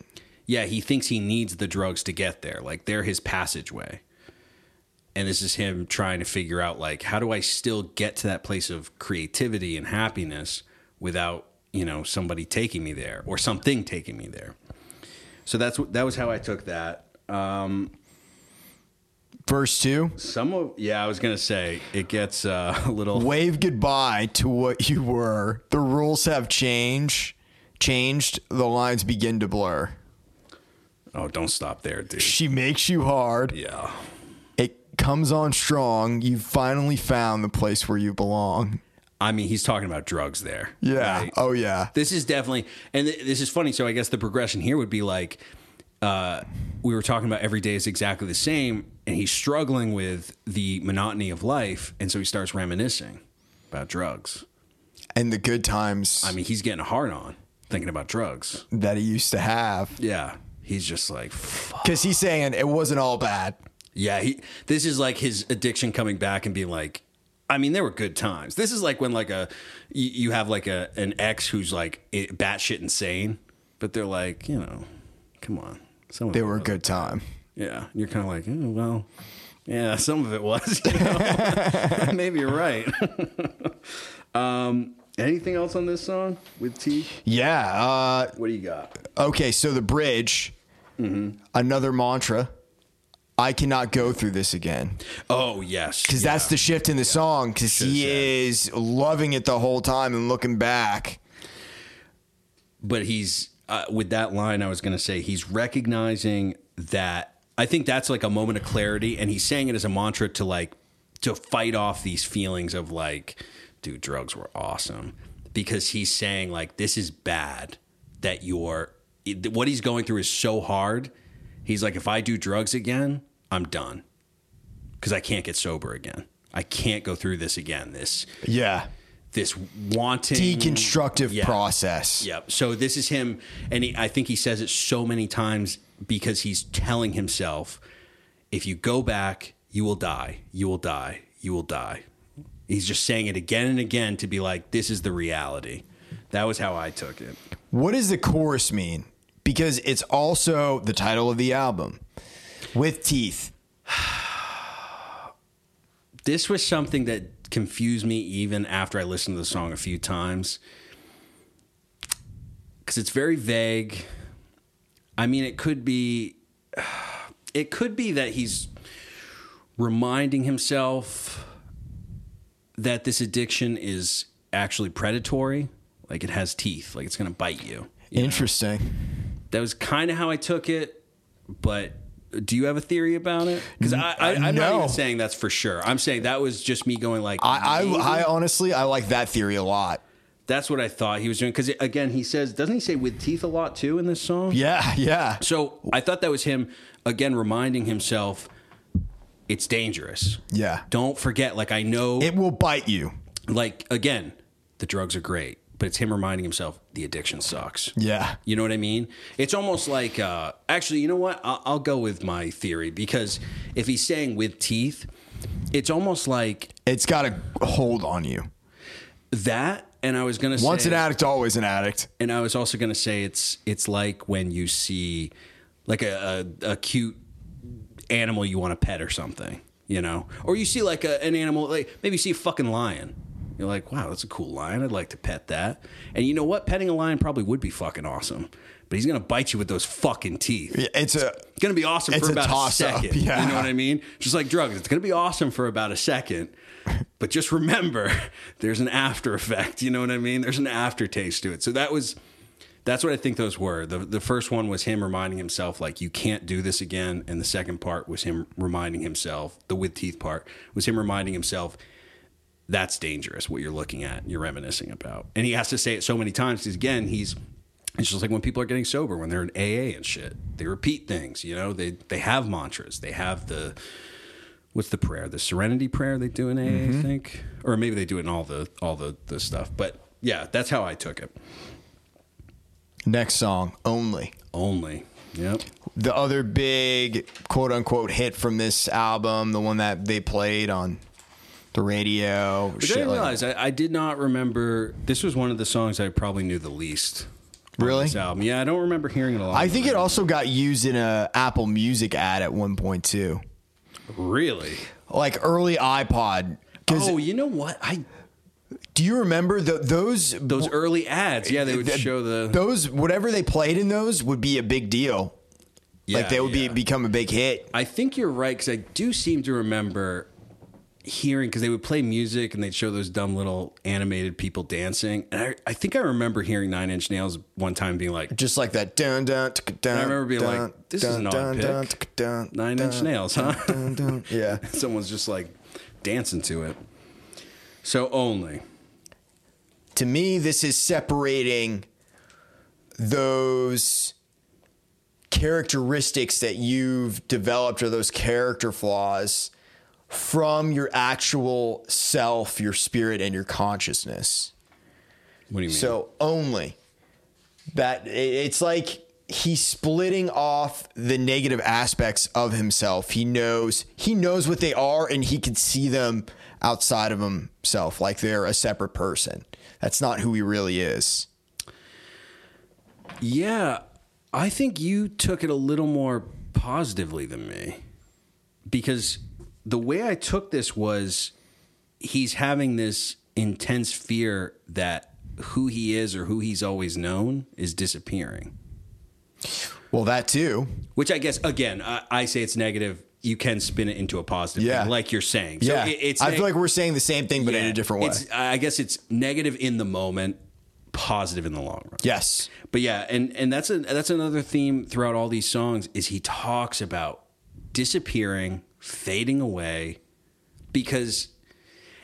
Yeah, he thinks he needs the drugs to get there. Like they're his passageway. And this is him trying to figure out like how do I still get to that place of creativity and happiness without you know somebody taking me there or something taking me there. So that's what that was how I took that. Um, Verse two. some of yeah, I was gonna say it gets uh, a little. Wave goodbye to what you were. The rules have changed. Changed. The lines begin to blur. Oh, don't stop there, dude. She makes you hard. Yeah. It comes on strong. You finally found the place where you belong. I mean, he's talking about drugs there. Yeah. right? Oh yeah. This is definitely, and th- this is funny. So I guess the progression here would be like, uh, we were talking about every day is exactly the same, and he's struggling with the monotony of life, and so he starts reminiscing about drugs. And the good times I mean, he's getting hard on thinking about drugs. that he used to have. Yeah, he's just like. Because he's saying it wasn't all bad. yeah. He this is like his addiction coming back and being like. I mean, there were good times. This is like when like a you, you have like a an ex who's like i- batshit insane, but they're like, you know, come on, some of They were a good time. Yeah, and you're kind of like, oh, well, yeah, some of it was. You know? Maybe you're right. um, anything else on this song with T? Yeah. Uh, What do you got? okay, so the bridge, Mm-hmm. another mantra. I cannot go through this again. Oh yes, Because that's the shift in the song. Because he said. is loving it the whole time and looking back. but he's uh, with that line. I was going to say he's recognizing that. I think that's like a moment of clarity, and he's saying it as a mantra to like to fight off these feelings of like, dude, drugs were awesome, because he's saying like this is bad that you're what he's going through is so hard. He's like, if I do drugs again, I'm done because I can't get sober again. I can't go through this again. This Yeah. this wanting Deconstructive Yeah. process. Yep. So this is him, and he, I think he says it so many times because he's telling himself, if you go back, you will die. You will die. You will die. He's just saying it again and again to be like, this is the reality. That was how I took it. What does the chorus mean? Because it's also the title of the album with teeth. This was something that confused me even after I listened to the song a few times because it's very vague. I mean, it could be, it could be that he's reminding himself that this addiction is actually predatory, like it has teeth, like it's going to bite you. you know? That was kind of how I took it, but do you have a theory about it? Because I, I, I'm not even saying that's for sure. I'm saying that was just me going like, I. I, I honestly, I like that theory a lot. that's what I thought he was doing. Because again, he says, doesn't he say with teeth a lot too in this song? Yeah, yeah. So I thought that was him again reminding himself it's dangerous. Yeah. Don't forget, like I know, It will bite you. like again, the drugs are great, but it's him reminding himself the addiction sucks. Yeah. You know what I mean? It's almost like, uh, actually, you know what? I'll, I'll go with my theory because if he's saying with teeth, it's almost like It's got a hold on you. that. And I was gonna say Once an addict, always an addict. and I was also gonna say it's it's like when you see like a, a, a cute animal you want to pet or something, you know, or you see like a, an animal like maybe you see a fucking lion. You're like, wow, that's a cool lion. I'd like to pet that. And you know what? Petting a lion probably would be fucking awesome. But he's gonna bite you with those fucking teeth. It's a It's gonna be awesome for a about a, second. yeah. You know what I mean? Just like drugs, it's gonna be awesome for about a second. But just remember, there's an after effect. You know what I mean? There's an aftertaste to it. So that was that's what I think those were. The the first one was him reminding himself like you can't do this again, and the second part was him reminding himself. The with teeth part was him reminding himself that's dangerous. What you're looking at, you're reminiscing about, and he has to say it so many times because again, he's it's just like when people are getting sober, when they're in AA and shit, they repeat things. You know, they they have mantras. They have the what's the prayer? The Serenity prayer they do in AA, I mm-hmm. think, or maybe they do it in all the all the the stuff. But yeah, that's how I took it. next song, Only. Only. Yep. The other big quote unquote hit from this album, the one that they played on the radio. I didn't like realize. I, I did not remember. This was one of the songs I probably knew the least. Really? This album. Yeah, I don't remember hearing it a lot. I think it also got used in a Apple Music ad at one point too, Really? like early iPod. Oh, you know what? I Do you remember the, those Those early ads, yeah, they would th- show the those whatever they played in those would be a big deal. Yeah, like they would yeah. be become a big hit. I think you're right because I do seem to remember hearing because they would play music and they'd show those dumb little animated people dancing, and I, I think I remember hearing Nine Inch Nails one time being like Just like that. Dun, dun, dun, I remember being dun, like, this is dun, an odd dun, pick. dun, Nine Inch Nails, huh? Yeah. Someone's just like dancing to it. So only to me, this is separating those characteristics that you've developed or those character flaws from your actual self, your spirit, and your consciousness. what do you mean? So only that it's like he's splitting off the negative aspects of himself. He knows he knows what they are and he can see them outside of himself like they're a separate person. That's not who he really is. Yeah, I think you took it a little more positively than me because the way I took this was he's having this intense fear that who he is or who he's always known is disappearing. Well, that too. Which I guess again, I, I say it's negative. You can spin it into a positive, Yeah. thing, like you're saying. So yeah. it- it's I neg- feel like we're saying the same thing but in a different way. it's- I guess it's negative in the moment, positive in the long run. Yes. But yeah, and and that's a that's another theme throughout all these songs is he talks about disappearing, fading away because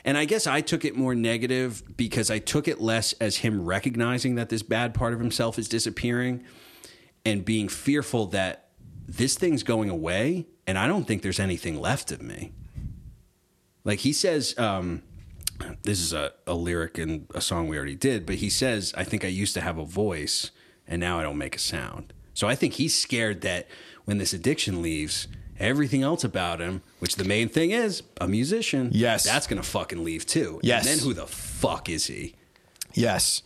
and I guess I took it more negative because I took it less as him recognizing that this bad part of himself is disappearing and being fearful that this thing's going away and I don't think there's anything left of me. Like he says, um, this is a, a lyric in a song we already did, but he says, I think I used to have a voice and now I don't make a sound. So I think he's scared that when this addiction leaves, everything else about him, which the main thing is a musician, Yes. that's going to fucking leave too. Yes. And then who the fuck is he? Yes.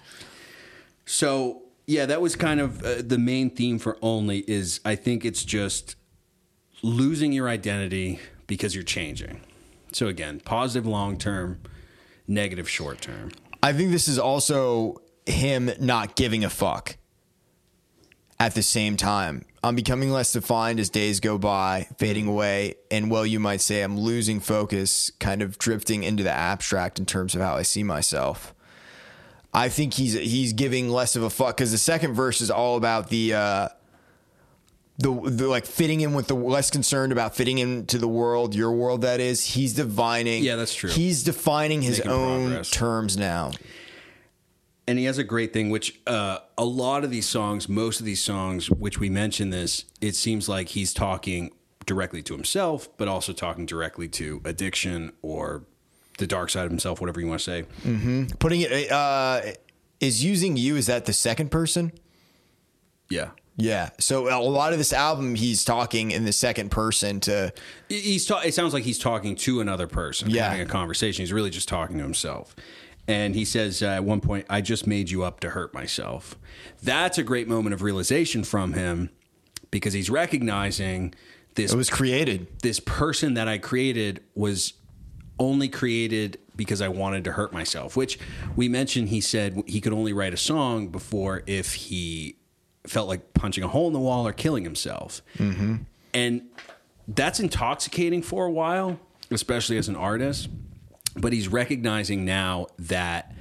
So yeah, that was kind of uh, the main theme for Only is I think it's just losing your identity because you're changing. So again, positive long term, negative short term. I think this is also him not giving a fuck at the same time. I'm becoming less defined as days go by, fading away, and well, you might say I'm losing focus, kind of drifting into the abstract in terms of how I see myself. I think he's he's giving less of a fuck because the second verse is all about the uh, the the like fitting in with the less concerned about fitting into the world, your world that is. He's defining. Yeah, that's true. He's defining his Making own progress. terms now. And he has a great thing which uh, a lot of these songs most of these songs which we mentioned this it seems like he's talking directly to himself but also talking directly to addiction or the dark side of himself whatever you want to say Putting it uh, is using you. Is that the second person? yeah Yeah. So a lot of this album, he's talking in the second person to. he's ta- it sounds like he's talking to another person Yeah. having a conversation he's really just talking to himself and he says uh, at one point i just made you up to hurt myself that's a great moment of realization from him because he's recognizing this It was created. this person that I created was only created because I wanted to hurt myself, which we mentioned he said he could only write a song before if he felt like punching a hole in the wall or killing himself. And that's intoxicating for a while, especially as an artist. But he's recognizing now that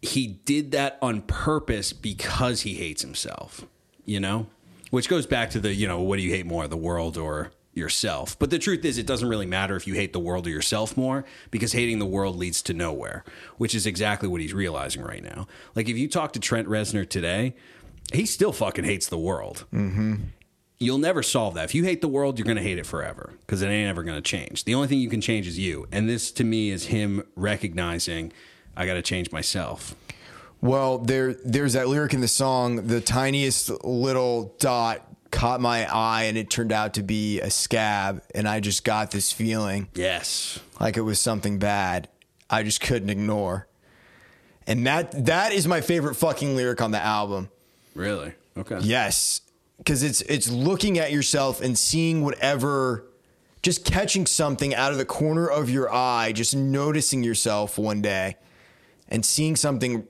he did that on purpose because he hates himself, you know? Which goes back to the, you know, what do you hate more, the world or yourself? But the truth is, it doesn't really matter if you hate the world or yourself more because hating the world leads to nowhere, which is exactly what he's realizing right now. Like, if you talk to Trent Reznor today, he still fucking hates the world. Mm-hmm. You'll never solve that. If you hate the world, you're going to hate it forever because it ain't ever going to change. The only thing you can change is you. And this, to me, is him recognizing I got to change myself. Well, there there's that lyric in the song, the tiniest little dot caught my eye and it turned out to be a scab and I just got this feeling Yes. like it was something bad I just couldn't ignore. And that that is my favorite fucking lyric on the album. Really? Okay. Yes, cuz it's it's looking at yourself and seeing whatever just catching something out of the corner of your eye, just noticing yourself one day and seeing something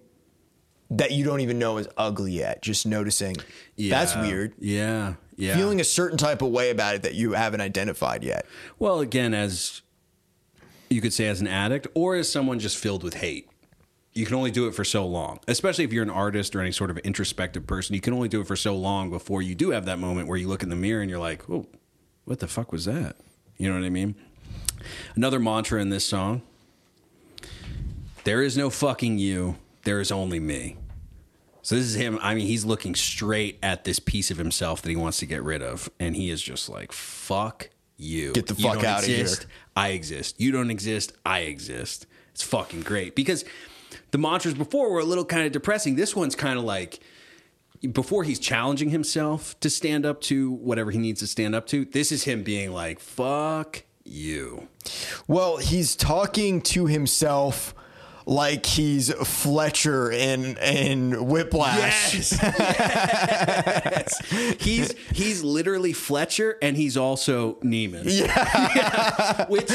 that you don't even know is ugly yet, just noticing that's weird. Yeah. Yeah. Feeling a certain type of way about it that you haven't identified yet. Well, again, as you could say, as an addict or as someone just filled with hate, you can only do it for so long. Especially if you're an artist or any sort of introspective person, you can only do it for so long before you do have that moment where you look in the mirror and you're like, "Oh, what the fuck was that?" You know what I mean? Another mantra in this song: "There is no fucking you. There is only me." So this is him. I mean, he's looking straight at this piece of himself that he wants to get rid of, and he is just like, "Fuck you. Get the fuck don't outta here." I exist. You don't exist. I exist." It's fucking great because the mantras before were a little kind of depressing. This one's kind of like before he's challenging himself to stand up to whatever he needs to stand up to. This is him being like, "Fuck you." Well, he's talking to himself like he's Fletcher in in Whiplash. Yes. yes. He's he's literally Fletcher and he's also Neiman. Yeah. Which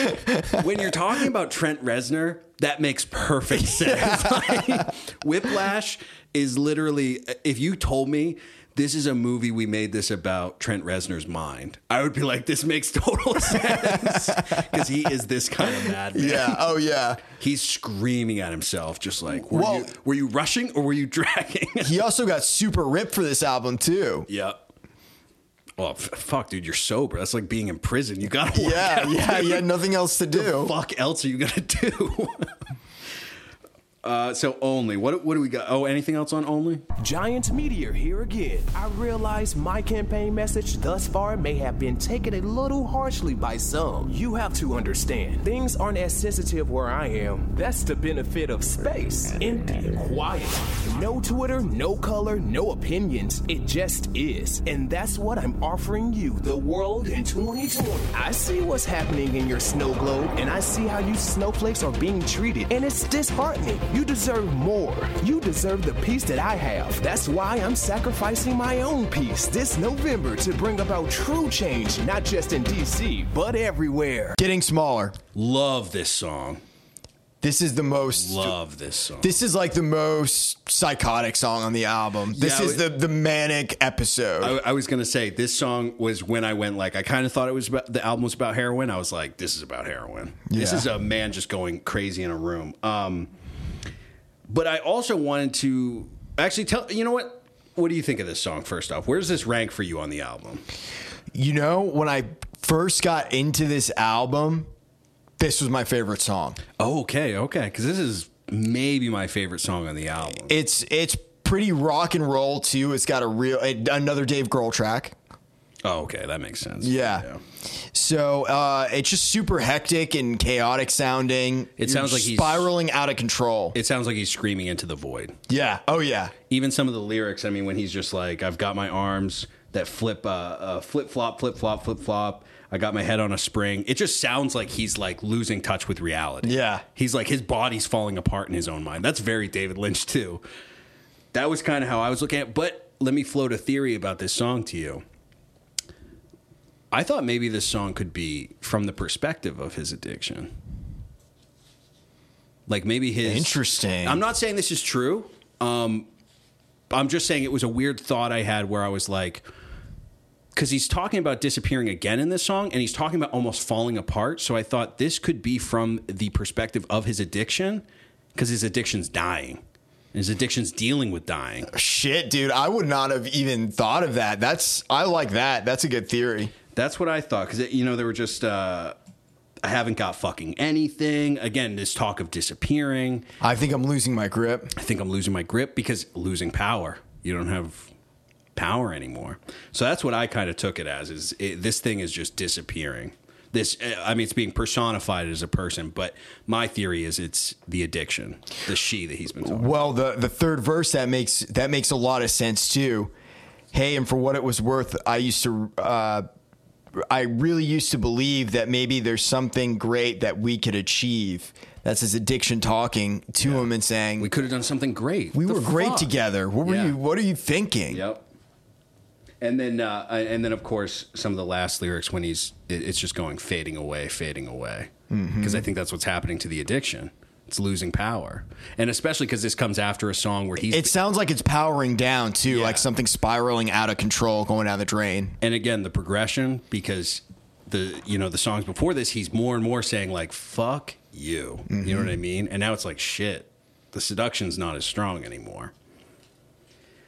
when you're talking about Trent Reznor, that makes perfect sense. Like, Whiplash is literally if you told me this is a movie we made this about Trent Reznor's mind. I would be like, this makes total sense. Because he is this kind of madman. Yeah. Oh yeah. He's screaming at himself, just like, were, Well- you, were you rushing or were you dragging? He also got super ripped for this album too. Yep. Well, f- fuck, dude, you're sober. That's like being in prison. You gotta work Yeah, out, yeah, had nothing else to do. Fuck else are you gonna do? Uh, so only. What what do we got? Oh, anything else on only? Giant Meteor here again. I realize my campaign message thus far may have been taken a little harshly by some. You have to understand, things aren't as sensitive where I am. That's the benefit of space. Empty, quiet. No Twitter, no color, no opinions. It just is. And that's what I'm offering you, the world in 2020. I see what's happening in your snow globe, and I see how you snowflakes are being treated, and it's disheartening. You deserve more. You deserve the peace that I have. That's why I'm sacrificing my own peace this November to bring about true change, not just in DC, but everywhere. Getting smaller. Love this song. This is the most. Love this song. This is like the most psychotic song on the album. This Yeah, is the the manic episode. I, I was gonna say this song was when I went like I kind of thought it was about the album was about heroin. I was like, this is about heroin. This is a man just going crazy in a room. Um, but I also wanted to actually tell you know what. What do you think of this song? First off, Where does this rank for you on the album? you know, when I first got into this album, this was my favorite song. Oh, okay, okay, because this is maybe my favorite song on the album. It's it's pretty rock and roll too. It's got a real another Dave Grohl track. Oh, okay, that makes sense. Yeah. So uh, it's just super hectic and chaotic sounding. It You're sounds like he's- spiraling out of control. It sounds like he's screaming into the void. yeah. Oh yeah. even some of the lyrics. I mean, when he's just like, "I've got my arms that flip, uh, uh, flip flop, flip flop, flip flop." I got my head on a spring. It just sounds like he's like losing touch with reality. Yeah. he's like his body's falling apart in his own mind. That's very David Lynch too. That was kind of how I was looking at. it. But let me float a theory about this song to you. I thought maybe this song could be from the perspective of his addiction. Like maybe his Interesting. I'm not saying this is true. Um, I'm just saying it was a weird thought I had where I was like, because he's talking about disappearing again in this song, and he's talking about almost falling apart. So I thought this could be from the perspective of his addiction, because his addiction's dying, and his addiction's dealing with dying. Shit, dude. I would not have even thought of that. That's I like that. That's a good theory. That's what I thought, because you know they were just. Uh, I haven't got fucking anything. Again, this talk of disappearing. I think I'm losing my grip. I think I'm losing my grip because losing power. You don't have power anymore. So that's what I kind of took it as is it, this thing is just disappearing. This I mean it's being personified as a person, but my theory is it's the addiction, the she that he's been talking. about. Well, the the third verse that makes that makes a lot of sense too. Hey, and for what it was worth, I used to. Uh, I really used to believe that maybe there's something great that we could achieve. That's his addiction talking to him and saying, We "We, could have done something great. The were great together. What were Yeah. you? What are you thinking?" Yep. And then, uh, and then, of course, some of the last lyrics when he's, it's just going fading away, fading away, because Mm-hmm. I think that's what's happening to the addiction. It's losing power, and especially because this comes after a song where he's It sounds like it's powering down too, Yeah. like something spiraling out of control, going down the drain. and again the progression because the you know the songs before this he's more and more saying like fuck you. You know mm-hmm. what i mean? And now it's like shit the seduction's not as strong anymore.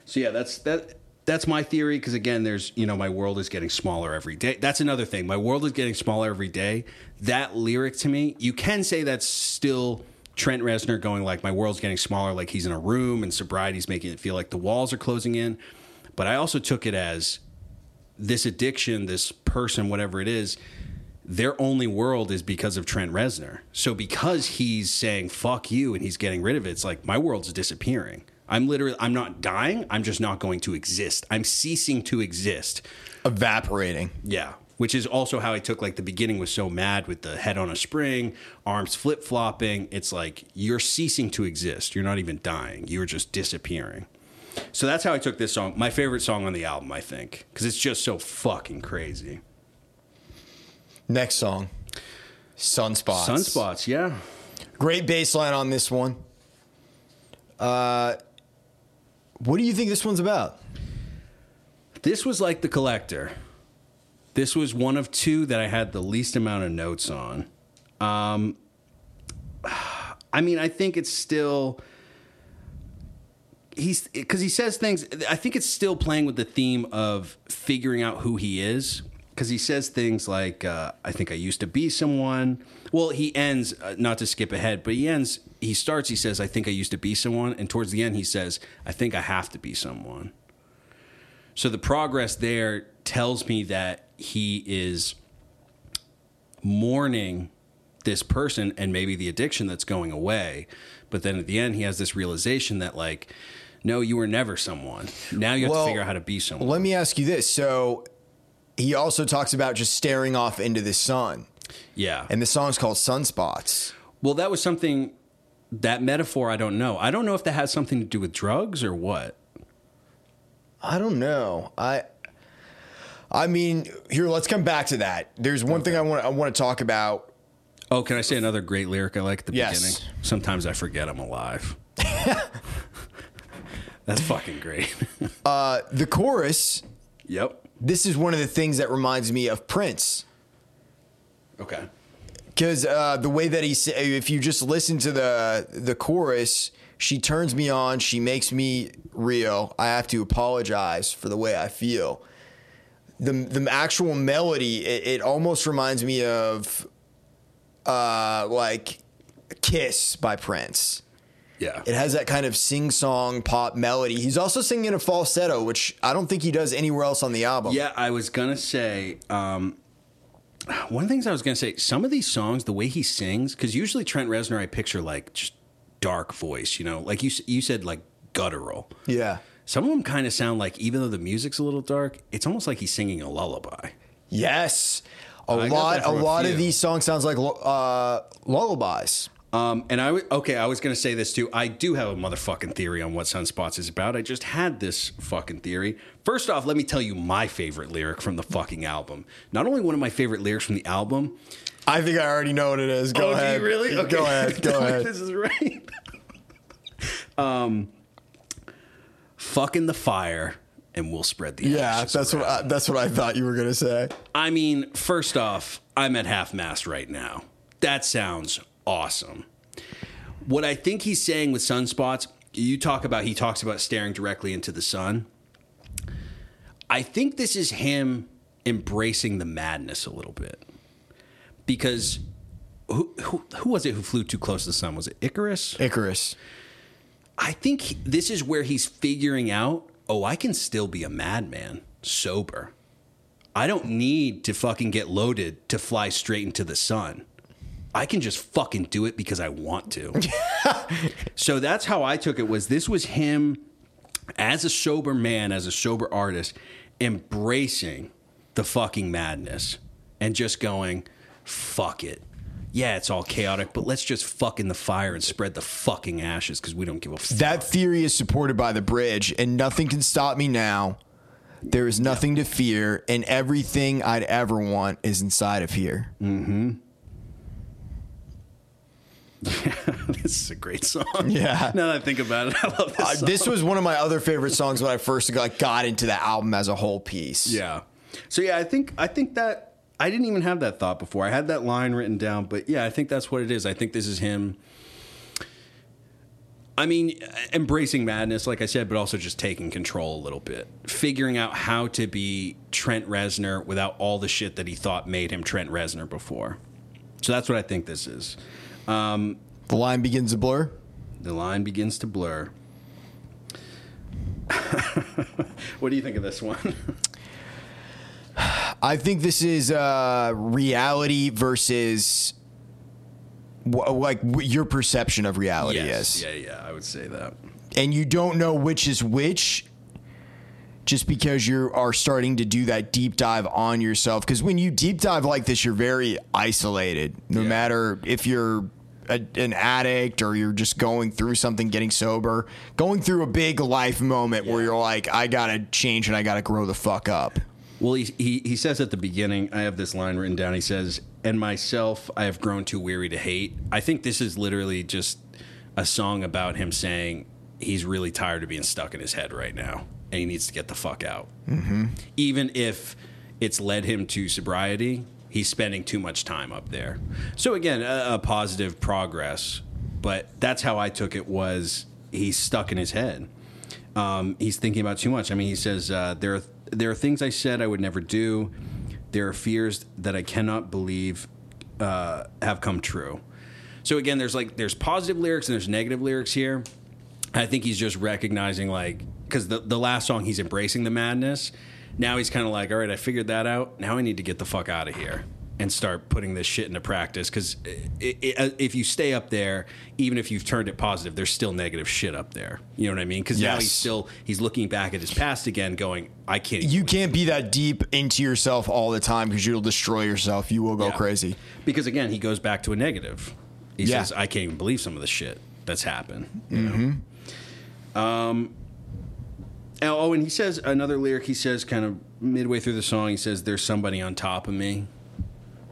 So yeah that's that that's my theory because again there's you know my world is getting smaller every day. That's another thing. My world is getting smaller every day. That lyric to me you can say that's still Trent Reznor going like my world's getting smaller like he's in a room and sobriety's making it feel like the walls are closing in but I also took it as this addiction, this person, whatever it is, their only world is because of Trent Reznor. So because he's saying fuck you and he's getting rid of it, it's like my world's disappearing. I'm literally I'm not dying, I'm just not going to exist. I'm ceasing to exist. Evaporating. Yeah. Which is also how I took like the beginning was so mad with the head on a spring, arms flip flopping. It's like you're ceasing to exist. You're not even dying. You're just disappearing. So that's how I took this song. My favorite song on the album, I think, because it's just so fucking crazy. Next song, Sunspots. Sunspots, yeah. Great bass line on this one. Uh, what do you think this one's about? This was like The Collector. This was one of two that I had the least amount of notes on. Um, I mean, I think it's still he's because he says things. I think it's still playing with the theme of figuring out who he is. Because he says things like, uh, "I think I used to be someone." Well, he ends uh, not to skip ahead, but he ends. He starts. He says, "I think I used to be someone," and towards the end, he says, "I think I have to be someone." So the progress there tells me that he is mourning this person and maybe the addiction that's going away. But then at the end, he has this realization that, like, no, you were never someone. Now you have Well, to figure out how to be someone. Let me ask you this. So he also talks about just staring off into the sun, yeah. and the song's called Sunspots. well, that was something, that metaphor, I don't know. I don't know if that has something to do with drugs or what. I don't know. I I mean, here let's come back to that. There's one thing I want I want to talk about. Oh, can I say another great lyric I like at the Yes. beginning? Sometimes I forget I'm alive. That's fucking great. Uh, the chorus. yep. This is one of the things that reminds me of Prince. Okay. Because uh, the way that he, if you just listen to the the chorus, she turns me on, she makes me real. I have to apologize for the way I feel. The the actual melody, it, it almost reminds me of, uh, like, "Kiss" by Prince. Yeah. It has that kind of sing song pop melody. He's also singing in a falsetto, which I don't think he does anywhere else on the album. Yeah, I was gonna say um, one of the things I was gonna say. Some of these songs, the way he sings, because usually Trent Reznor, I picture like just dark voice. You know, like you you said, like guttural. Yeah. Some of them kind of sound like, even though the music's a little dark, it's almost like he's singing a lullaby. Yes. A I lot a a lot of these songs sounds like uh, lullabies. Um, and I w- okay, I was gonna say this too. I do have a motherfucking theory on what Sunspots is about. I just had this fucking theory. First off, let me tell you my favorite lyric from the fucking album. Not only one of my favorite lyrics from the album. I think I already know what it is. Go Oh, do you ahead. really? Okay. Go ahead. Go Tell me if ahead. This is right. um, fucking the fire, and we'll spread the Yeah, that's what. I, that's what I thought you were gonna say. I mean, first off, I'm at half mast right now. That sounds awesome. What I think he's saying with sunspots, you talk about, he talks about staring directly into the sun. I think this is him embracing the madness a little bit. Because who, who, who was it who flew too close to the sun? Was it Icarus? Icarus. I think he- this is where he's figuring out, oh, I can still be a madman sober. I don't need to fucking get loaded to fly straight into the sun. I can just fucking do it because I want to. so that's how I took it was this was him as a sober man, as a sober artist, embracing the fucking madness and just going, fuck it. Yeah, it's all chaotic, but let's just fuck in the fire and spread the fucking ashes because we don't give a fuck. That theory is supported by the bridge, and nothing can stop me now. There is nothing to fear, and everything I'd ever want is inside of here. Mm-hmm. this is a great song. Yeah. Now that I think about it, I love this. Uh, song. this was one of my other favorite songs when I first like got into the album as a whole piece. Yeah. So yeah, I think I think that I didn't even have that thought before. I had that line written down, but yeah, I think that's what it is. I think this is him. I mean, embracing madness, like I said, but also just taking control a little bit, figuring out how to be Trent Reznor without all the shit that he thought made him Trent Reznor before. So that's what I think this is. Um, the line begins to blur. The line begins to blur. what do you think of this one? I think this is uh, reality versus wh- like wh- your perception of reality is. Yeah, yeah, I would say that. and you don't know which is which just because you are starting to do that deep dive on yourself because when you deep dive like this you're very isolated no Yeah. matter if you're a, an addict or you're just going through something getting sober going through a big life moment where you're like i gotta change and i gotta grow the fuck up Well, he, he he says at the beginning, I have this line written down. He says, "And myself, I have grown too weary to hate." I think this is literally just a song about him saying he's really tired of being stuck in his head right now, and he needs to get the fuck out. Mm-hmm. Even if it's led him to sobriety, he's spending too much time up there. So again, a, a positive progress, but that's how I took it. Was he's stuck in his head? um, he's thinking about too much. I mean, he says uh, there are there are things I said I would never do. There are fears that I cannot believe uh, have come true. So again, there's like there's positive lyrics and there's negative lyrics here. I think he's just recognizing like because the the last song he's embracing the madness. Now he's kind of like, all right, I figured that out. Now I need to get the fuck out of here and start putting this shit into practice. Because if you stay up there, even if you've turned it positive, there's still negative shit up there. You know what I mean? Because now he's still he's looking back at his past again, going, I can't. you can't be that deep into yourself all the time because you'll destroy yourself you will go Yeah. crazy Because again, he goes back to a negative. He Yeah. says, I can't even believe some of the shit that's happened. You know? Um, oh, and he says another lyric, he says kind of midway through the song, he says, There's somebody on top of me.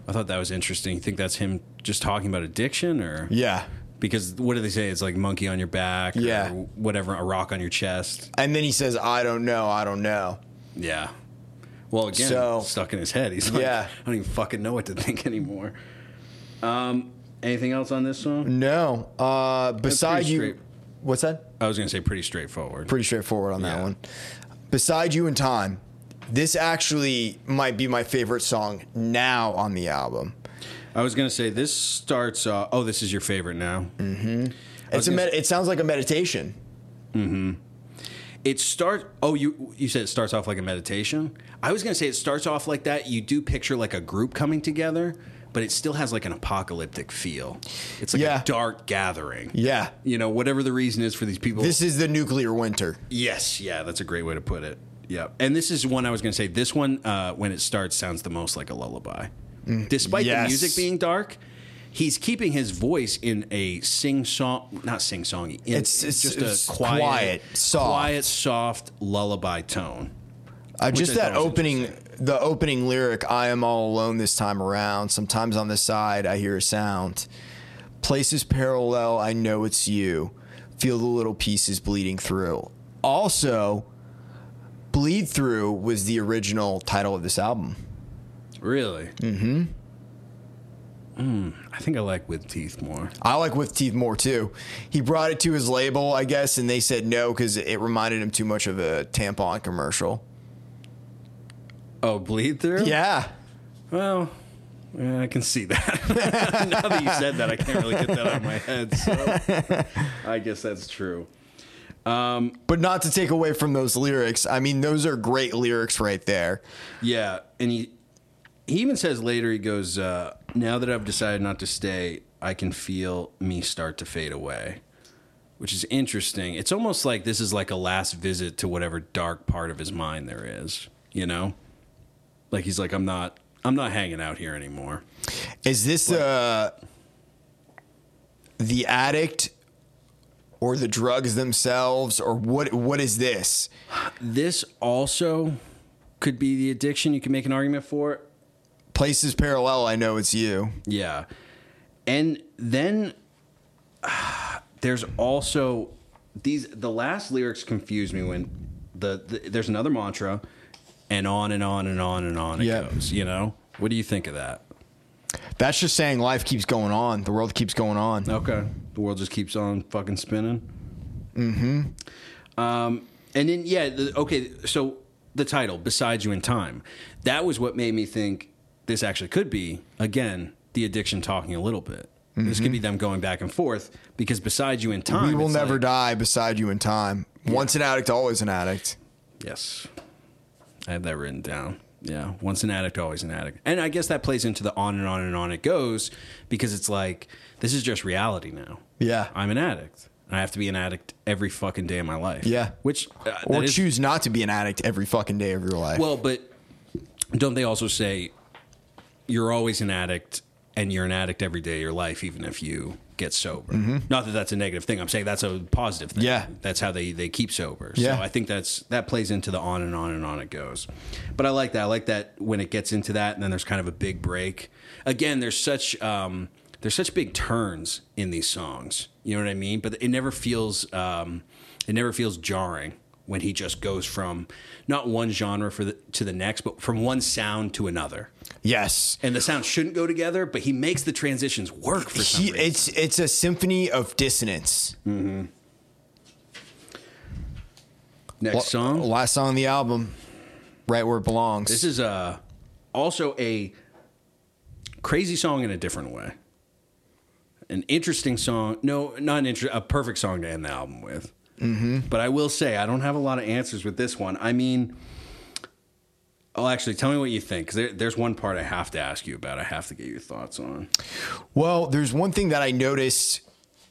I thought that was interesting. You think that's him just talking about addiction or? yeah Because what do they say? It's like monkey on your back or Yeah. whatever, a rock on your chest. and then he says i don't know i don't know Yeah. Well, again, So- stuck in his head. He's like, Yeah. I don't even fucking know what to think anymore. Um, anything else on this song? no uh besides you straight. what's that I was going to say pretty straightforward. pretty straightforward on that one. Beside You in Time, this actually might be my favorite song now on the album. I was going to say this starts. Uh, oh, this is your favorite now. It's a med- it sounds like a meditation. It starts. Oh, you you said it starts off like a meditation. I was going to say it starts off like that. You do picture like a group coming together, but it still has like an apocalyptic feel. It's like Yeah. a dark gathering. Yeah. You know, whatever the reason is for these people. This is the nuclear winter. Yes, yeah, that's a great way to put it. Yeah, and this is one I was going to say. This one, uh, when it starts, sounds the most like a lullaby. Despite yes. the music being dark, he's keeping his voice in a sing song, not sing songy. It's- it's- just it's a quiet, quiet, soft. quiet, soft lullaby tone. Uh, just that opening, the opening lyric, I am all alone this time around. Sometimes on the side, I hear a sound. Places parallel, I know it's you. Feel the little pieces bleeding through. Also, Bleed Through was the original title of this album. Really? Mm-hmm. Mm, I think I like with teeth more. I like With Teeth more too. He brought it to his label, I guess, and they said no because it reminded him too much of a tampon commercial. Oh, bleed through? Yeah. Well, yeah, I can see that. now that you said that, I can't really get that out of my head. So I guess that's true. But not to take away from those lyrics. I mean, those are great lyrics right there. Yeah, and he he even says later he goes, uh, "Now that I've decided not to stay, I can feel me start to fade away," which is interesting. It's almost like this is like a last visit to whatever dark part of his mind there is. You know, like he's like, "I'm not, I'm not hanging out here anymore." Is this uh, the addict or the drugs themselves, or what? What is this? This also could be the addiction. You can make an argument for. Places parallel. I know it's you. Yeah. And then there's also these the last lyrics confuse me when the, the there's another mantra and on and on and on and on it Yeah. goes you know what do you think of that That's just saying life keeps going on. The world keeps going on. okay the world just keeps on fucking spinning mm-hmm um and then yeah the, okay so the title beside you in time that was what made me think this actually could be again the addiction talking a little bit this could be them going back and forth because beside you in time Mm-hmm. we will never like- die beside you in time. Once an addict, always an addict. Yes. I have that written down. Yeah. Once an addict, always an addict. And I guess that plays into the on and on and on it goes because it's like, this is just reality now. Yeah. I'm an addict. And I have to be an addict every fucking day of my life. Yeah. Which, uh, Or is- choose not to be an addict every fucking day of your life. Well, but don't they also say you're always an addict and you're an addict every day of your life, even if you get sober? Not that that's a negative thing. I'm saying that's a positive thing. Mm-hmm. Yeah. That's how they, they keep sober. Yeah. So I think that's that plays into the on and on and on it goes. But I like that. I like that when it gets into that and then there's kind of a big break. Again, there's such um, there's such big turns in these songs. You know what I mean? But it never feels um, it never feels jarring when he just goes from not one genre for the, to the next, but from one sound to another. yes. And the sounds shouldn't go together, but he makes the transitions work for some He, reason. it's it's a symphony of dissonance. Next song. Last song on the album, right where it belongs. This is a also a crazy song in a different way. An interesting song. No, not an inter- a perfect song to end the album with. Mm-hmm. But I will say I don't have a lot of answers with this one. I mean, oh, actually, tell me what you think because there, there's one part I have to ask you about. I have to get your thoughts on. Well, there's one thing that I noticed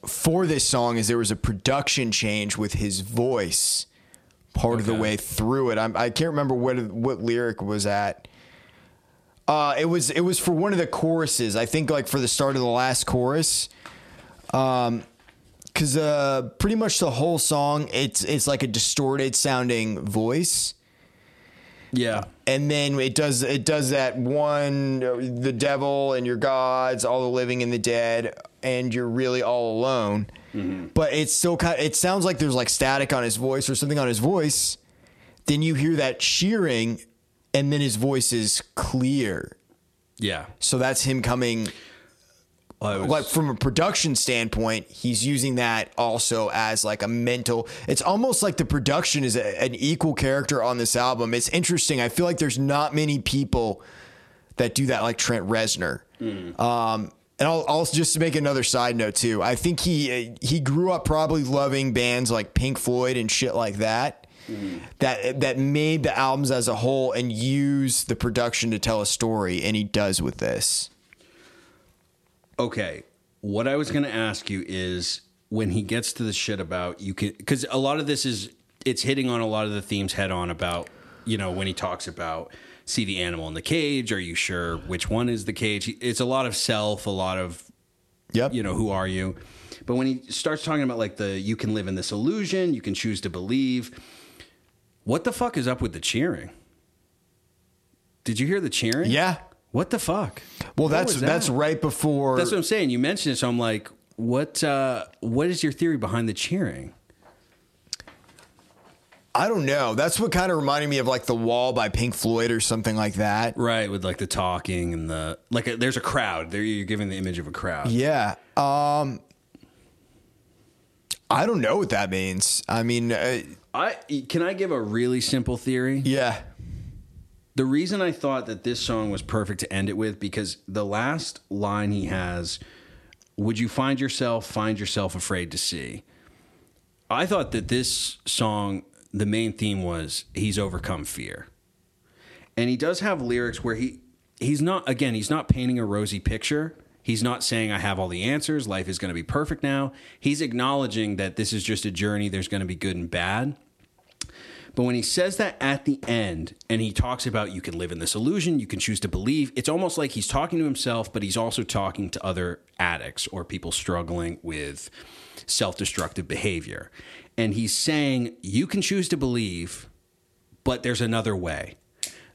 for this song is there was a production change with his voice part of the way through it. I'm, I can't remember what what lyric was at. Uh, it was it was for one of the choruses. I think like for the start of the last chorus. Um, because uh, pretty much the whole song it's it's like a distorted sounding voice Yeah, and then it does it does that one the devil and your gods all the living and the dead and you're really all alone but it's still kind it sounds like there's like static on his voice or something on his voice then you hear that shearing and then his voice is clear yeah. so that's him coming was- like from a production standpoint, he's using that also as like a mental. It's almost like the production is a, an equal character on this album. It's interesting. I feel like there's not many people that do that like Trent Reznor. Um, and I'll, I'll just make another side note too. I think he he grew up probably loving bands like Pink Floyd and shit like that. That that made the albums as a whole and use the production to tell a story, and he does with this. Okay. What I was going to ask you is when he gets to the shit about you can because a lot of this is it's hitting on a lot of the themes head on about you know when he talks about see the animal in the cage are you sure which one is the cage it's a lot of self a lot of Yep. you know who are you but when he starts talking about like the you can live in this illusion you can choose to believe what the fuck is up with the cheering did you hear the cheering Yeah. what the fuck Well, What that's was that's right before. That's what I'm saying. You mentioned it, so I'm like, what? Uh, what is your theory behind the cheering? I don't know. That's what kind of reminded me of like the Wall by Pink Floyd or something like that. Right, with like the talking and the like. A, there's a crowd. There, you're giving the image of a crowd. Yeah. Um. I don't know what that means. I mean, uh, I can I give a really simple theory. yeah. The reason I thought that this song was perfect to end it with because the last line he has, "Would you find yourself find yourself afraid to see?" I thought that this song, the main theme was he's overcome fear, and he does have lyrics where he he's not again he's not painting a rosy picture. He's not saying I have all the answers. Life is going to be perfect now. He's acknowledging that this is just a journey. There's going to be good and bad. But when he says that at the end and he talks about you can live in this illusion, you can choose to believe, it's almost like he's talking to himself, but he's also talking to other addicts or people struggling with self destructive behavior. And he's saying you can choose to believe, but there's another way.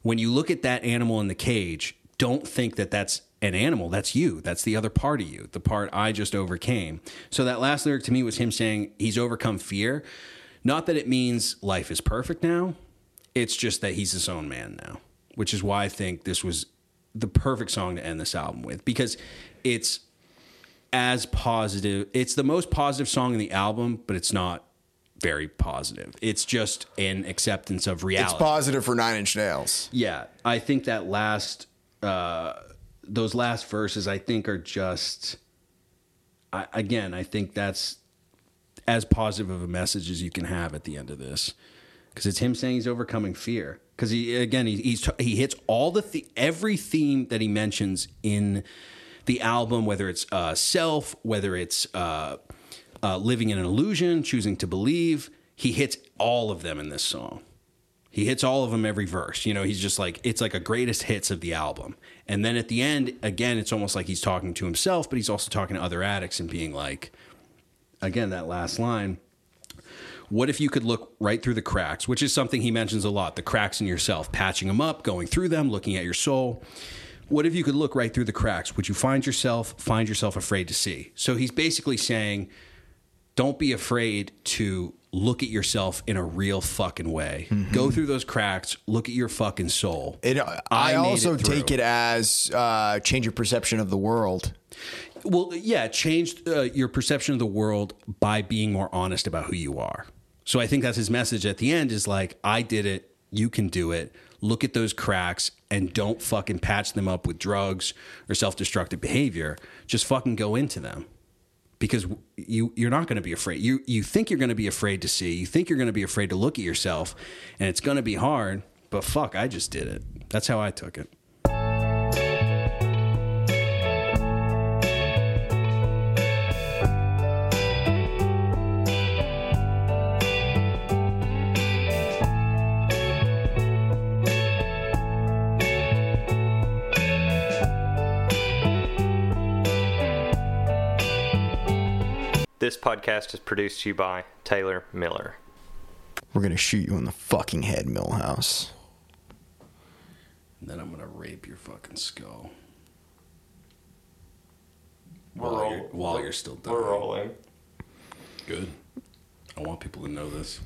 When you look at that animal in the cage, don't think that that's an animal. That's you. That's the other part of you, the part I just overcame. So that last lyric to me was him saying he's overcome fear. Not that it means life is perfect now, it's just that he's his own man now, which is why I think this was the perfect song to end this album with because it's as positive. It's the most positive song in the album, but it's not very positive. It's just an acceptance of reality. It's positive for Nine Inch Nails. Yeah, I think that last uh, those last verses, I think, are just. I, again, I think that's as positive of a message as you can have at the end of this, because it's him saying he's overcoming fear. Because he again, he, he's he hits all the, every theme that he mentions in the album, whether it's uh, self, whether it's uh, uh, living in an illusion, choosing to believe. He hits all of them in this song. He hits all of them every verse. You know, he's just like, it's like a greatest hits of the album. And then at the end, again, it's almost like he's talking to himself, but he's also talking to other addicts and being like, again, that last line. What if you could look right through the cracks, which is something he mentions a lot the cracks in yourself, patching them up, going through them, looking at your soul. What if you could look right through the cracks? Would you find yourself, find yourself afraid to see? So he's basically saying, don't be afraid to look at yourself in a real fucking way. Go through those cracks, look at your fucking soul. It, I, made also it take it as uh, change your perception of the world. Well, yeah, change uh, your perception of the world by being more honest about who you are. So I think that's his message at the end is like, I did it, you can do it. Look at those cracks and don't fucking patch them up with drugs or self destructive behavior. Just fucking go into them. Because you you're not going to be afraid. You you think you're going to be afraid to see. You think you're going to be afraid to look at yourself, and it's going to be hard. But fuck, I just did it. That's how I took it. This podcast is produced to you by Taylor Miller. We're gonna shoot you in the fucking head, Millhouse. And then I'm going to rape your fucking skull. We're While, roll- you're, while you're still We're rolling. Good. I want people to know this.